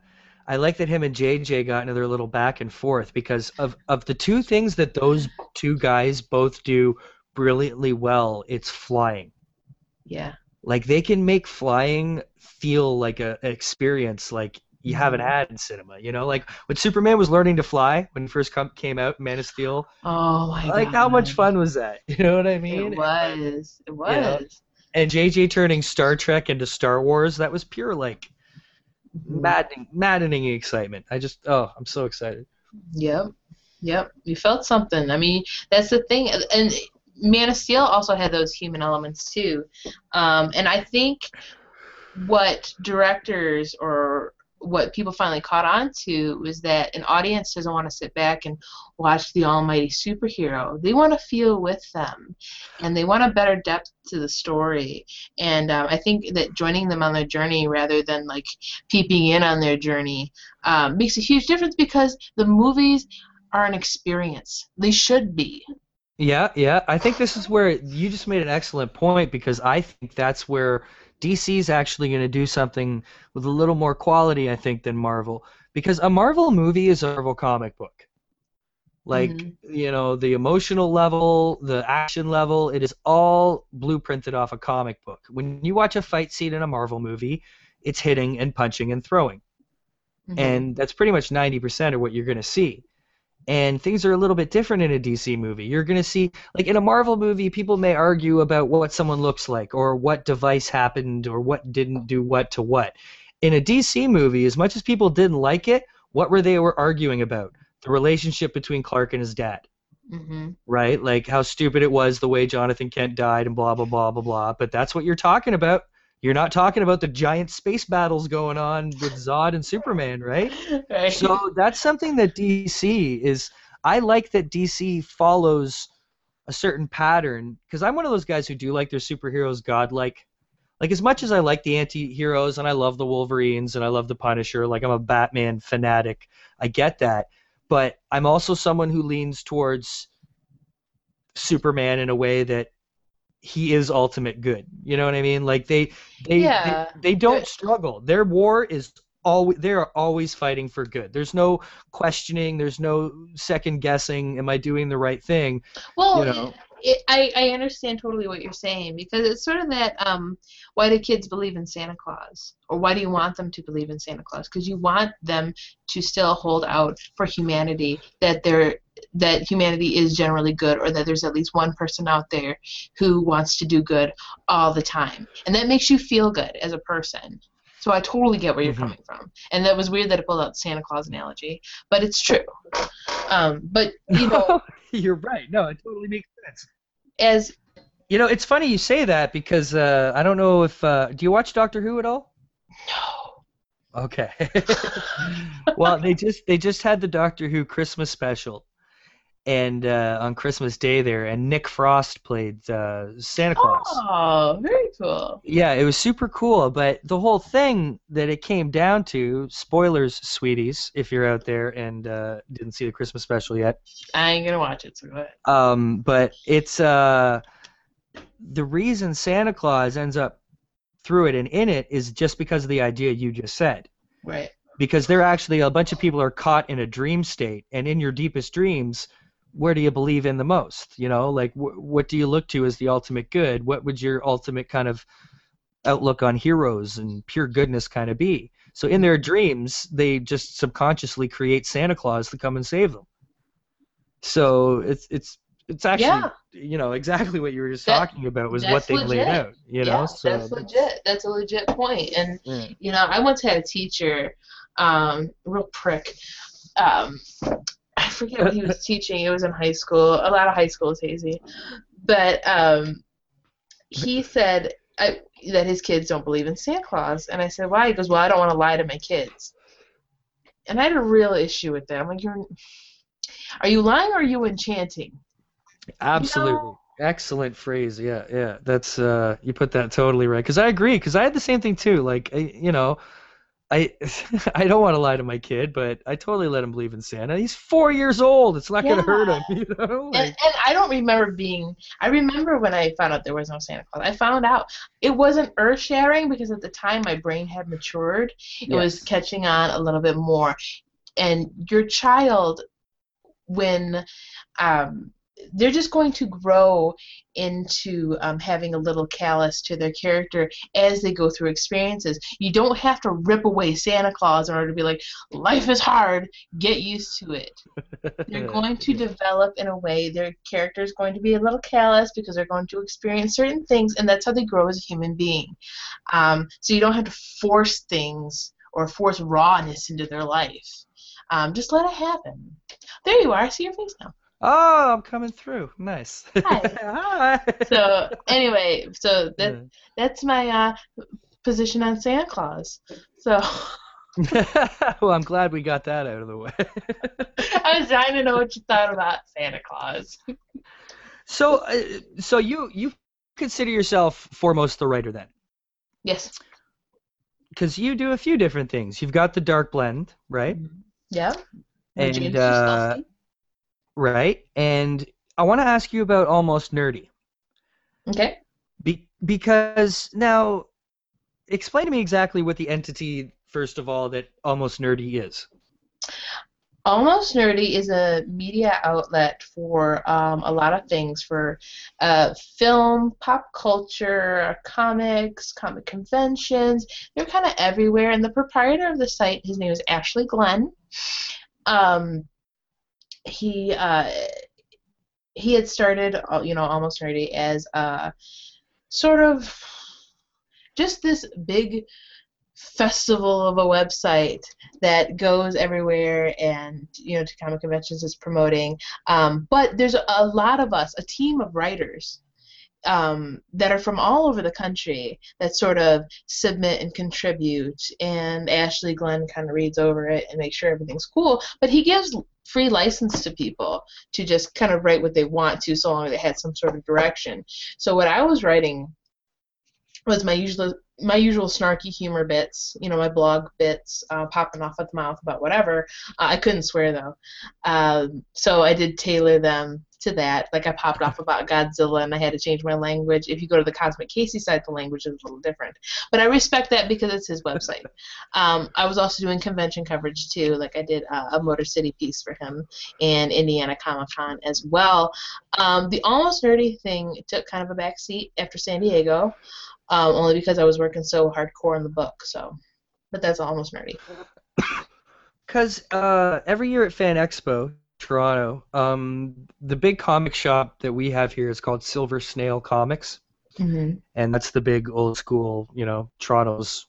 I like that him and JJ got another little back and forth because of of the two things that those two guys both do brilliantly well. It's flying. Yeah. like they can make flying feel like a, an experience like you haven't had in cinema. You know, like when Superman was learning to fly when he first come, came out, Man of Steel. Oh my god. Like god. how much fun was that? [laughs] You know what I mean? It was. It was. You know, and JJ turning Star Trek into Star Wars, that was pure like Mm-hmm. maddening, maddening excitement. I just, oh, I'm so excited. Yep. Yep. You felt something. I mean, that's the thing. And Man of Steel also had those human elements too. Um, and I think what directors or what people finally caught on to was that an audience doesn't want to sit back and watch the almighty superhero. They want to feel with them, and they want a better depth to the story. And um, I think that joining them on their journey rather than like peeping in on their journey um, makes a huge difference because the movies are an experience. They should be. Yeah, yeah. I think this is where you just made an excellent point because I think that's where DC is actually going to do something with a little more quality, I think, than Marvel. Because a Marvel movie is a Marvel comic book. Like, mm-hmm. you know, the emotional level, the action level, it is all blueprinted off a comic book. When you watch a fight scene in a Marvel movie, it's hitting and punching and throwing. Mm-hmm. And that's pretty much 90% of what you're going to see and things are a little bit different in a DC movie. You're going to see, like in a Marvel movie, people may argue about what someone looks like, or what device happened, or what didn't do what to what. In a DC movie, as much as people didn't like it, what were they were arguing about? The relationship between Clark and his dad, Mm-hmm. right? Like how stupid it was the way Jonathan Kent died, and blah blah blah blah blah. But that's what you're talking about. You're not talking about the giant space battles going on with Zod and Superman, right? Right. So that's something that DC is. I like that DC follows a certain pattern because I'm one of those guys who do like their superheroes godlike. Like as much as I like the anti-heroes and I love the Wolverines and I love the Punisher, like I'm a Batman fanatic. I get that, but I'm also someone who leans towards Superman in a way that he is ultimate good. You know what I mean? Like they they Yeah. they, they don't struggle. Their war is always they are always fighting for good. There's no questioning, there's no second guessing am I doing the right thing? Well, you know. it, I, I understand totally what you're saying because it's sort of that um, why do kids believe in Santa Claus? Or why do you want them to believe in Santa Claus? Because you want them to still hold out for humanity, that they're that humanity is generally good or that there's at least one person out there who wants to do good all the time. And that makes you feel good as a person. So I totally get where you're coming from. And that was weird that it pulled out the Santa Claus analogy, but it's true. Um, but you know, [laughs] You're right. No, it totally makes sense. as You know, it's funny you say that because uh, I don't know if uh, do you watch Doctor Who at all? No. Okay. [laughs] well, they just they just had the Doctor Who Christmas special, and uh, on Christmas Day there, and Nick Frost played uh, Santa Claus. Oh, very cool. Yeah, it was super cool, but the whole thing that it came down to, spoilers, sweeties, if you're out there and uh, didn't see the Christmas special yet, I ain't gonna watch it, so go ahead. um, but it's uh, the reason Santa Claus ends up through it and in it is just because of the idea you just said. Right. Because they're actually a bunch of people are caught in a dream state, and in your deepest dreams, where do you believe in the most? You know, like wh- what do you look to as the ultimate good? What would your ultimate kind of outlook on heroes and pure goodness kind of be? So in their dreams, they just subconsciously create Santa Claus to come and save them. So it's it's it's actually Yeah. you know exactly what you were just That- talking about was what they laid out. You know, yeah, so that's legit. That's a legit. And Yeah. you know, I once had a teacher, um, real prick. Um, I forget what he was teaching. It was in high school. A lot of high schools, hazy. But um, he said I, that his kids don't believe in Santa Claus, and I said, "Why?" He goes, "Well, I don't want to lie to my kids." And I had a real issue with that. I'm like, "You're, are you lying or are you enchanting?" Absolutely. Excellent phrase. Yeah, yeah. That's uh you put that totally right cuz I agree cuz I had the same thing too. Like you know, I [laughs] I don't want to lie to my kid, but I totally let him believe in Santa. He's 4 years old. It's not going to hurt him, [laughs] you know? And, Like, and I don't remember being. I remember when I found out there was no Santa Claus. I found out it wasn't earth shattering because at the time my brain had matured. It was catching on a little bit more. And your child, when um, they're just going to grow into um, having a little callous to their character as they go through experiences. You don't have to rip away Santa Claus in order to be like, life is hard, get used to it. They're [laughs] going to develop in a way their character is going to be a little callous because they're going to experience certain things, and that's how they grow as a human being. Um, so you don't have to force things or force rawness into their life. Um, just let it happen. There you are. I see your face now. Oh, I'm coming through. Nice. [laughs] Hi. Hi. so anyway, so that that's my uh, position on Santa Claus. So [laughs] [laughs] well, I'm glad we got that out of the way. I was dying to know what you thought about Santa Claus. so, uh, so you you consider yourself foremost the writer then? Yes. Because you do a few different things. You've got the dark blend, right? Yeah. And uh. Right, and I want to ask you about almost nerdy. Okay. Be- because now, explain to me exactly what the entity, first of all, that almost nerdy is. Almost Nerdy is a media outlet for um, a lot of things for uh, film, pop culture, comics, comic conventions. They're kind of everywhere. And the proprietor of the site, his name is Ashley Glenn. Um, he uh, he had started, uh, you know, Almost Nerdy as a sort of just this big festival of a website that goes everywhere and you know to comic conventions is promoting. Um, but there's a lot of us a team of writers um, that are from all over the country that sort of submit and contribute. And ashley glenn kind of reads over it and makes sure everything's cool. But he gives free license to people to just kind of write what they want to so long as they had some sort of direction. So what i was writing was my usual my usual snarky humor bits, you know, my blog bits, uh, popping off at the mouth about whatever. Uh, I couldn't swear though, um, so I did tailor them to that. Like I popped off about Godzilla, and I had to change my language. If you go to the Cosmic Casey site, the language is a little different, but I respect that because it's his website. [laughs] Um, I was also doing convention coverage too, like I did uh, a Motor City piece for him and Indiana Comic Con as well. Um, the almost nerdy thing took kind of a back seat after San Diego um, only because I was working so hardcore on the book. So, but that's almost nerdy. Because uh, every year at Fan Expo, Toronto, um, the big comic shop that we have here is called Silver Snail Comics, Mm-hmm. and that's the big old school, you know, Toronto's.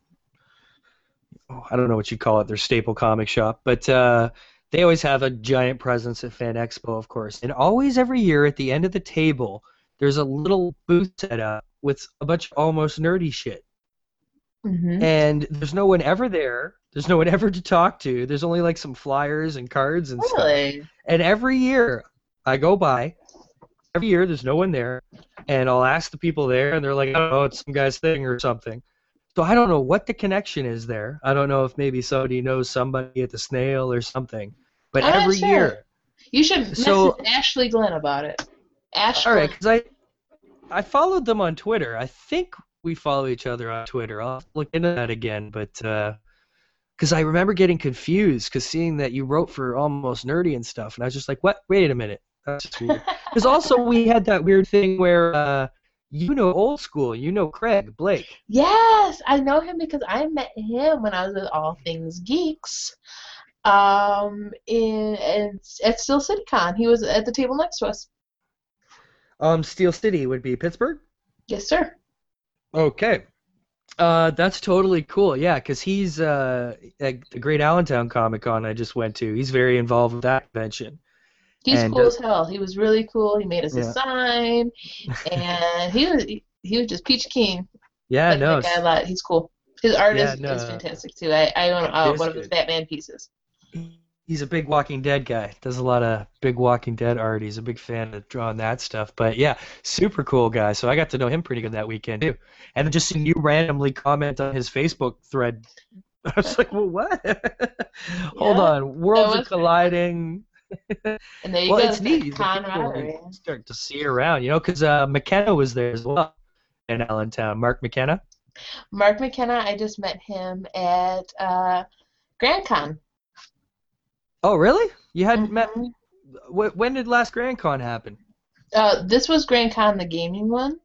oh, I don't know what you call it, their staple comic shop, but uh, they always have a giant presence at Fan Expo, of course, and always every year at the end of the table, there's a little booth set up with a bunch of almost nerdy shit. Mm-hmm. and there's no one ever there. There's no one [laughs] ever to talk to. There's only like some flyers and cards and stuff. Really? And every year I go by, every year there's no one there, and I'll ask the people there, and they're like, "Oh, it's some guy's thing or something. So I don't know what the connection is there. I don't know if maybe somebody knows somebody at the snail or something. But I'm every sure. year, You should message So- Ashley Glenn about it. Ashley. all right, because I I followed them on Twitter. I think we follow each other on Twitter. I'll look into that again, but because I remember getting confused because seeing that you wrote for almost nerdy and stuff, and I was just like, what? Wait a minute, that's just weird. [laughs] Because also we had that weird thing where uh, you know old school, you know Craig Blake. Yes, I know him because I met him when I was at All Things Geeks. Um, in, in at Steel City Con, he was at the table next to us. Um, Steel City would be Pittsburgh. Yes, sir. Okay. Uh, that's totally cool. Yeah, because he's uh, at the Great Allentown Comic Con I just went to. He's very involved with that convention. He's And, cool uh, as hell. He was really cool. He made us Yeah. a sign, [laughs] and he was he was just peach keen. Yeah, like no. guy a lot. He's cool. His art Yeah, is, no. is fantastic too. I I own uh, one of his. Batman pieces. He's a big Walking Dead guy. Does a lot of big Walking Dead art. He's a big fan of drawing that stuff. But yeah, super cool guy. So I got to know him pretty good that weekend too. And then just seeing you randomly comment on his Facebook thread, [laughs] I was like, well, what? [laughs] Hold on, worlds are colliding. [laughs] And there you well, go. it's neat. People start to see around, you know, because uh, McKenna was there as well in Allentown. Mark McKenna. Mark McKenna, I just met him at uh, Grand Con. Oh, really? You hadn't met? Mhm. Wh- When did last Grand Con happen? Uh, this was Grand Con, the gaming one.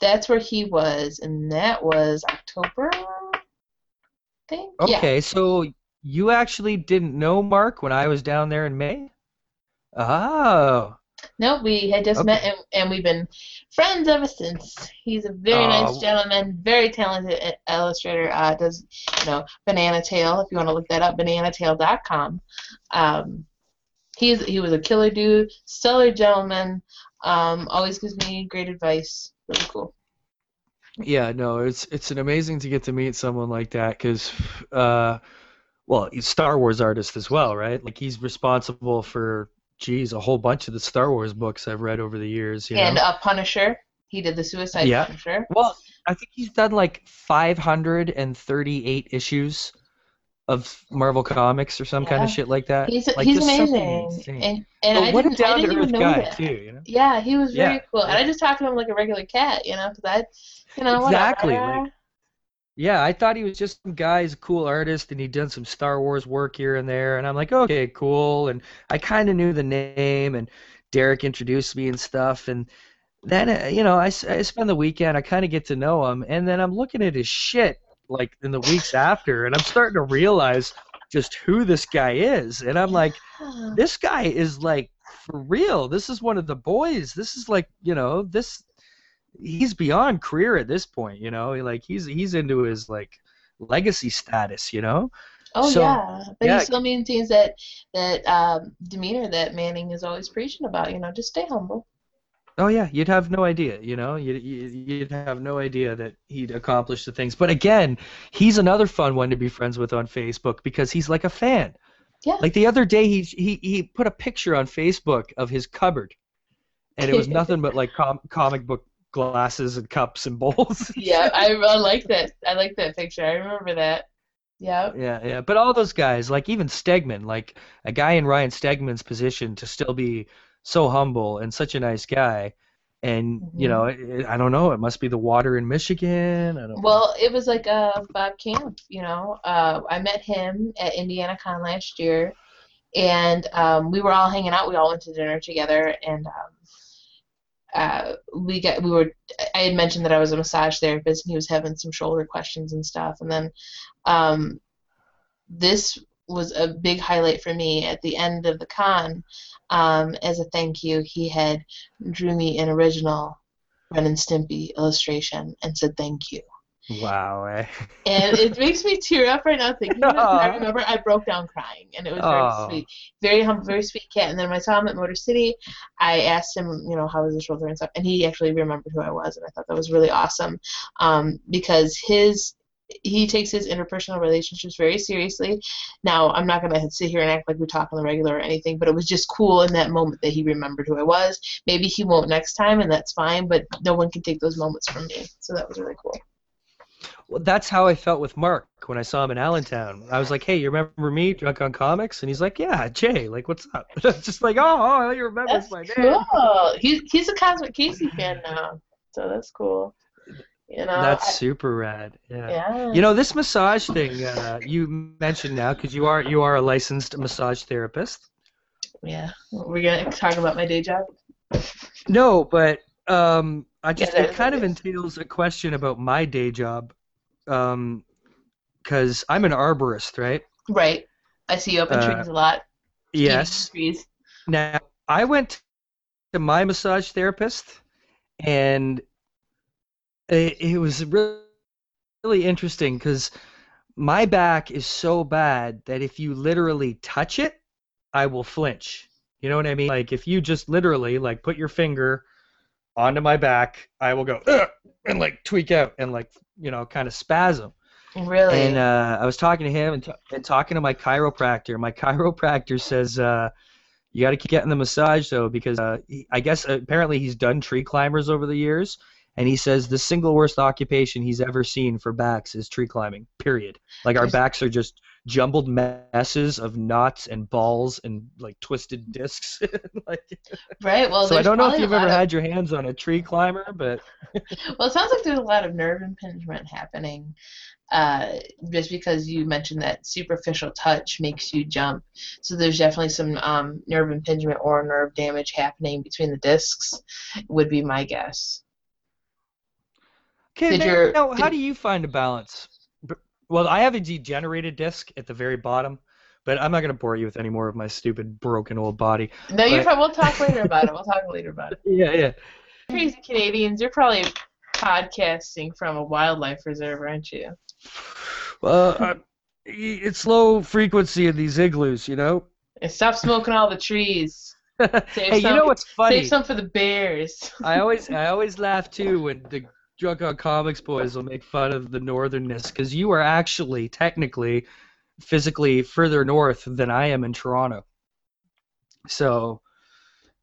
That's where he was, and that was October. I think. Yeah. Okay, so you actually didn't know Mark when I was down there in May? Oh. No, we had just Okay. met, and, and we've been friends ever since. He's a very Oh. nice gentleman, very talented illustrator. Uh, does you know Banana Tail? If you want to look that up, bananatail.com. Um, he's he was a killer dude, stellar gentleman. Um, always gives me great advice. Really cool. Yeah, no, it's it's an amazing to get to meet someone like that because, uh, well, he's Star Wars artist as well, right? Like he's responsible for, geez, a whole bunch of the Star Wars books I've read over the years. You and know? uh, Punisher. He did the Suicide Yeah. Punisher. Well, I think he's done like 538 issues of Marvel Comics or some kind of shit like that. He's like, he's amazing, and and I what a didn't, I didn't down-to-earth even know guy that. too, you know? Yeah, he was very Yeah, cool, and I just talked to him like a regular cat, you know, because I, you know, Exactly, whatever. like- Yeah, I thought he was just some guy, he's a cool artist, and he'd done some Star Wars work here and there, and I'm like, okay, cool, and I kind of knew the name, and Derek introduced me and stuff, and then uh, you know, I, I spend the weekend, I kind of get to know him, and then I'm looking at his shit like in the weeks after, and I'm starting to realize just who this guy is, and I'm like, this guy is like for real. This is one of the boys. This is like you know this. He's beyond career at this point. You know, like he's he's into his like legacy status. You know. Oh So, yeah, but yeah. he still maintains that that um, demeanor that Manning is always preaching about. You know, just stay humble. Oh yeah, you'd have no idea, you know, you'd, you'd you'd have no idea that he'd accomplish the things. But again, he's another fun one to be friends with on Facebook because he's like a fan. Yeah. Like the other day, he he he put a picture on Facebook of his cupboard, and it was [laughs] nothing but like com- comic book glasses and cups and bowls. [laughs] Yeah, I, I like that. I like that picture. I remember that. Yeah. Yeah, yeah. But all those guys, like even Stegman, like a guy in Ryan Stegman's position to still be so humble and such a nice guy. And, you know, it, I don't know, it must be the water in Michigan. I don't Well, it was like uh, Bob Camp, you know. Uh, I met him at Indiana Con last year, and um, we were all hanging out. We all went to dinner together, and um, uh, we got we were. I had mentioned that I was a massage therapist, and he was having some shoulder questions and stuff. And then um, this was a big highlight for me at the end of the con. Um, as a thank you, he had drew me an original Ren and Stimpy illustration and said thank you Wow. Eh? and it [laughs] makes me tear up right now thinking about it. I remember I broke down crying, and it was Aw. very sweet, very humble, very sweet cat. And then when I saw him at Motor City, I asked him, you know, how was his shoulder and stuff, and he actually remembered who I was, and I thought that was really awesome, um, because his he takes his interpersonal relationships very seriously. Now, I'm not gonna sit here and act like we talk on the regular or anything, but it was just cool in that moment that he remembered who I was. Maybe he won't next time, and that's fine. But no one can take those moments from me, so that was really cool. Well, that's how I felt with Mark when I saw him in Allentown. I was like, "Hey, you remember me, Drunk on Comics?" And he's like, "Yeah, Jay. Like, what's up?" [laughs] Just like, "Oh, oh, remember remembers my name." Cool. He's he's a Cosmic Casey fan now, so that's cool. You know. That's I- super rad. Yeah. Yeah. You know this massage thing uh, you mentioned now because you are you are a licensed massage therapist. yeah. We're gonna talk about my day job. No, but um, I just that it is kind of entails a question about my day job, um, because I'm an arborist, right? Right. I see you up in Uh, trees a lot. Yes. Trees. Now I went to my massage therapist, and it, it was really really interesting because my back is so bad that if you literally touch it, I will flinch. You know what I mean? Like if you just literally like put your finger onto my back, I will go and like tweak out and like you know kind of spasm. Really. And uh, I was talking to him and, t- and talking to my chiropractor. My [laughs] chiropractor says uh, you got to keep getting the massage though because uh, he, I guess apparently he's done tree climbers over the years, and he says the single worst occupation he's ever seen for backs is tree climbing. Period. Like our backs are just jumbled messes of knots and balls and like twisted discs. [laughs] like, Right. Well, so I don't know if you've ever of- had your hands on a tree climber, but [laughs] Well, it sounds like there's a lot of nerve impingement happening. Uh, just because you mentioned that superficial touch makes you jump, so there's definitely some um, nerve impingement or nerve damage happening between the discs. Would be my guess. Okay, your- now, how did- do you find a balance? Well, I have a degenerated disc at the very bottom, but I'm not going to bore you with any more of my stupid broken old body. No, you're fine. We'll talk later about it. [laughs] We'll talk later about it. Yeah, yeah. Crazy Canadians, you're probably podcasting from a wildlife reserve, aren't you? Well, uh, it's low frequency in these igloos, you know. And stop smoking all the trees. [laughs] Save hey, you some- know what's funny? Save some for the bears. I always, [laughs] I always laugh too when the drunk on comics boys will make fun of the northernness because you are actually technically, physically further north than I am in Toronto. So,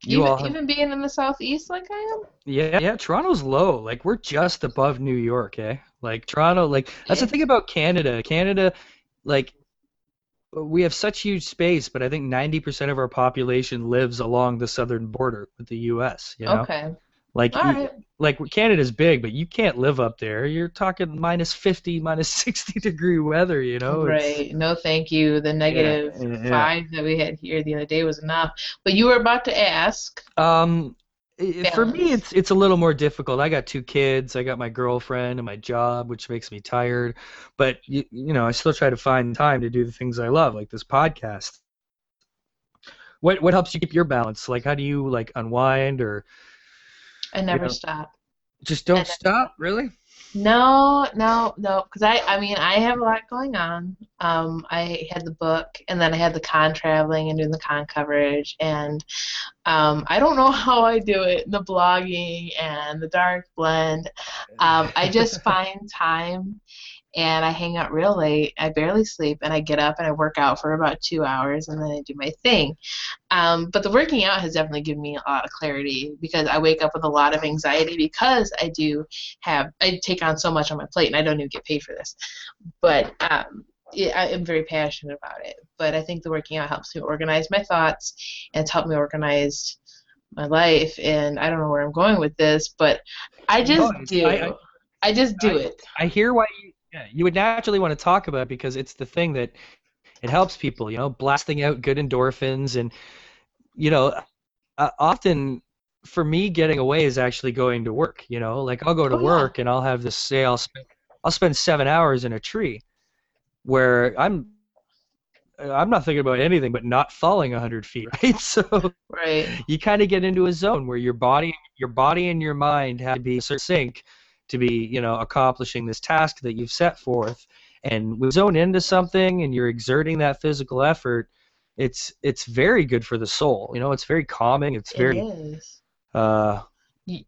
you even, all have, even being in the southeast like I am. yeah, yeah. Toronto's low. Like we're just above New York, eh? Like Toronto, like that's the thing about Canada. Canada, like we have such huge space, but I think 90% of our population lives along the southern border with the U.S. You know, Okay. Like you- right. like Canada's big, but you can't live up there. You're talking minus 50, [laughs] minus 60 degree weather. You know, It's- Right. No, thank you. The negative yeah, yeah. five that we had here the other day was enough. But you were about to ask. Um, i- for me, it's it's a little more difficult. I got two kids. I got my girlfriend and my job, which makes me tired. But you, you know, I still try to find time to do the things I love, like this podcast. What what helps you keep your balance? Like, how do you like unwind or I never know, stop. just don't stop? Really? No, no, no. Because I, I mean, I have a lot going on. Um, I had the book, and then I had the con traveling and doing the con coverage, and um, I don't know [laughs] how I do it. The blogging and the dark blend. Um, I just [laughs] find time, and I hang out real late. I barely sleep, and I get up and I work out for about two hours, and then I do my thing. Um, but the working out has definitely given me a lot of clarity because I wake up with a lot of anxiety because I do have I take on so much on my plate, and I don't even get paid for this. But um, I am very passionate about it. But I think the working out helps me organize my thoughts, and it's helped me organize my life. And I don't know where I'm going with this, but I just No, do. I- I, I- just do it. I hear why you yeah, you would naturally want to talk about it because it's the thing that it helps people, you know, blasting out good endorphins and you know, uh, often for me getting away is actually going to work, you know, like I'll go to Oh, yeah. work and I'll have this say I'll spend I'll spend 7 hours in a tree where I'm I'm not thinking about anything but not falling 100 feet, [laughs] right? So Right. you kind of get into a zone where your body your body and your mind have to be sync to be you know accomplishing this task that you've set forth and we zone into something and you're exerting that physical effort it's it's very good for the soul you know it's very calming it's very it is. uh Yeah,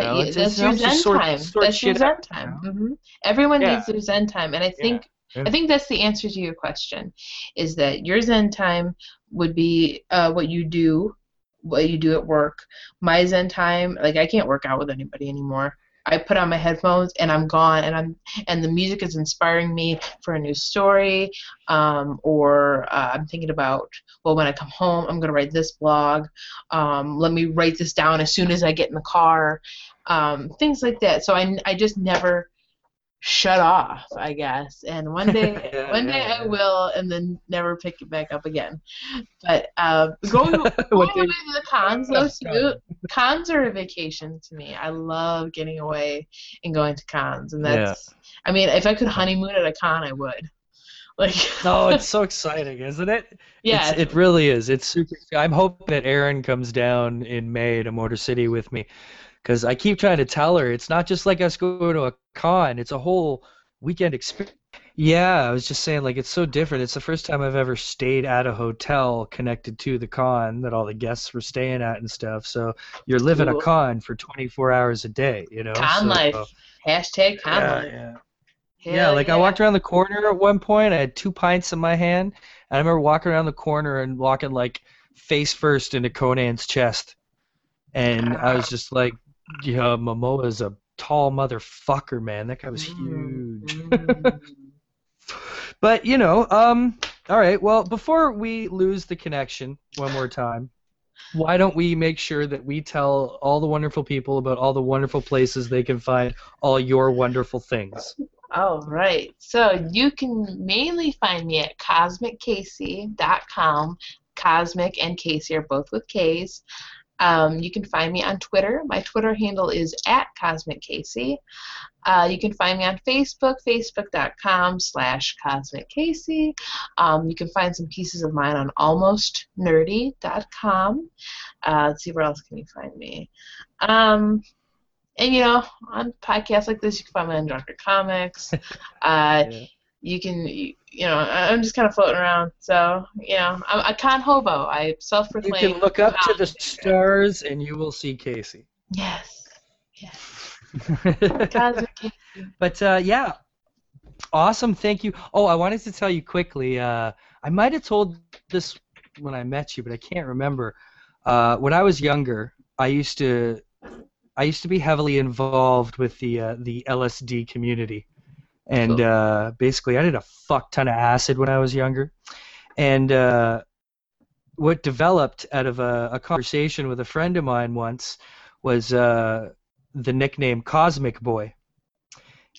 You know, yeah, it's- that's it your Zen sort- time. sort That's your Zen out, you time. hmm Everyone Yeah. needs their Zen time, and I think Yeah. I think that's the answer to your question, is that your Zen time would be uh, what you do, what you do at work. My Zen time, like I can't work out with anybody anymore. I put on my headphones and I'm gone, and I'm and the music is inspiring me for a new story, um, or uh, I'm thinking about well when I come home I'm gonna write this blog. Um, let me write this down as soon as I get in the car, um, things like that. So I I just never shut off, I guess. And one day, [laughs] Yeah, one day yeah, I will, and then never pick it back up again. But uh, going, [laughs] going away to the cons, though, [laughs] too. Cons are a vacation to me. I love getting away and going to cons, and that's. I mean, if I could honeymoon at a con, I would. Like. no it's so exciting isn't it Yeah. It really is it's super i'm hoping that Aaron comes down in may to motor city with me because i keep trying to tell her it's not just like us going to a con it's a whole weekend experience yeah i was just saying like it's so different it's the first time i've ever stayed at a hotel connected to the con that all the guests were staying at and stuff so you're living Cool. a con for 24 hours a day you know Con so, life. Hashtag con yeah, life. yeah. Hell Yeah, like I walked around the corner at one point. I had two pints in my hand, and I remember walking around the corner and walking like face first into Conan's chest, and I was ah. just like, "Yeah, Momoa's a tall motherfucker, man. That guy was huge." [laughs] But you know, um, all right. Well, before we lose the connection one more time, why don't we make sure that we tell all the wonderful people about all the wonderful places they can find all your wonderful things? All right. So you can mainly find me at cosmiccasey.com. Cosmic and Casey are both with K's. Um, you can find me on Twitter. My Twitter handle is at Cosmic Casey. Uh, you can find me on Facebook, facebook.com slash Cosmic Casey. Um, you can find some pieces of mine on almostnerdy.com. Uh, let's see, where else can you find me? Um, and, you know, on podcasts like this, you can find me on Drunk on Comics. [laughs] Uh, Yeah. You can, you, know, I'm just kind of floating around. So, you know, I'm a con hobo. I self-proclaim. You can look up to the stars and you will see Casey. Yes. Yes. [laughs] But uh, yeah, awesome. Thank you. Oh, I wanted to tell you quickly. Uh, I might have told this when I met you, but I can't remember. Uh, when I was younger, I used to I used to be heavily involved with the uh, the LSD community, and uh, basically I did a fuck ton of acid when I was younger, and uh, what developed out of a, a conversation with a friend of mine once was uh, the nickname Cosmic Boy.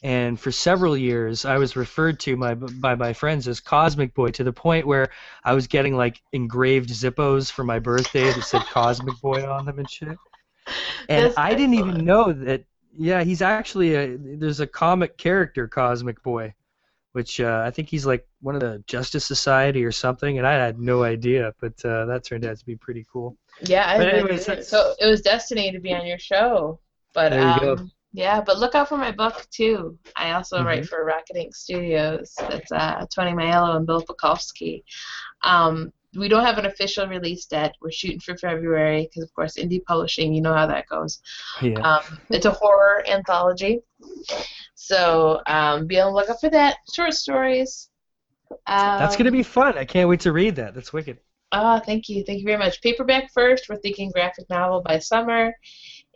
And for several years, I was referred to my, by my friends as Cosmic Boy to the point where I was getting like engraved Zippos for my birthday that said Cosmic Boy on them and shit. And That's I didn't excellent. even know that. Yeah, he's actually a. There's a comic character, Cosmic Boy, which uh, I think he's like one of the Justice Society or something, and I had no idea, but uh, that turned out to be pretty cool. Yeah, I But anyways, that's- so it was destiny to be on your show. But um, yeah, but look out for my book too. I also Mm-hmm. write for Rocket Ink Studios. That's uh, Tony Aiello and Bill Bukowski. Um, we don't have an official release date. We're shooting for February because, of course, indie publishing. You know how that goes. Yeah. Um, it's a horror anthology, so um, be on the lookout for that. Short stories. Um, That's gonna be fun. I can't wait to read that. That's wicked. Oh, thank you. Thank you very much. Paperback first. We're thinking graphic novel by summer.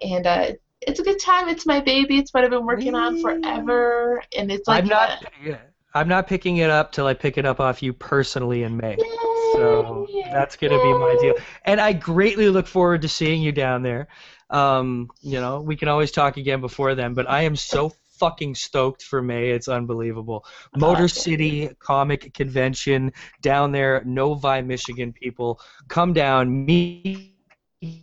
And uh, it's a good time. It's my baby. It's what I've been working on forever. And it's like I'm not. Yeah, I'm not picking it up till I pick it up off you personally in May. So that's gonna be my deal. And I greatly look forward to seeing you down there. Um, you know, we can always talk again before then, but I am so fucking stoked for May. It's unbelievable. Motor City Comic Convention down there, Novi, Michigan. People come down, meet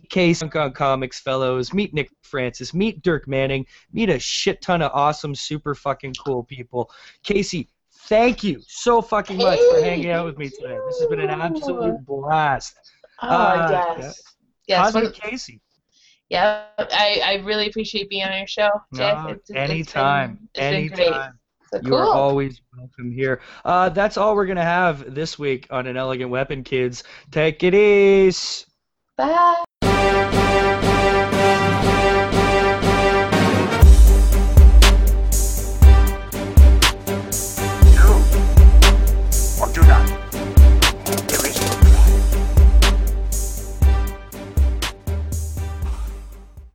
Case on Comics fellows, meet Nick Francis, meet Dirk Manning, meet a shit ton of awesome, super fucking cool people. Casey, thank you so fucking much for hanging out with me today. This has been an absolute blast. Oh, Uh, yes. Yes. Cosmic Casey. yeah, I, I really appreciate being on your show, Jeff. No, It's- it's anytime. it's been great. anytime. So You are always welcome here. Uh, that's all we're going to have this week on An Elegant Weapon, kids. Take it easy. Bye.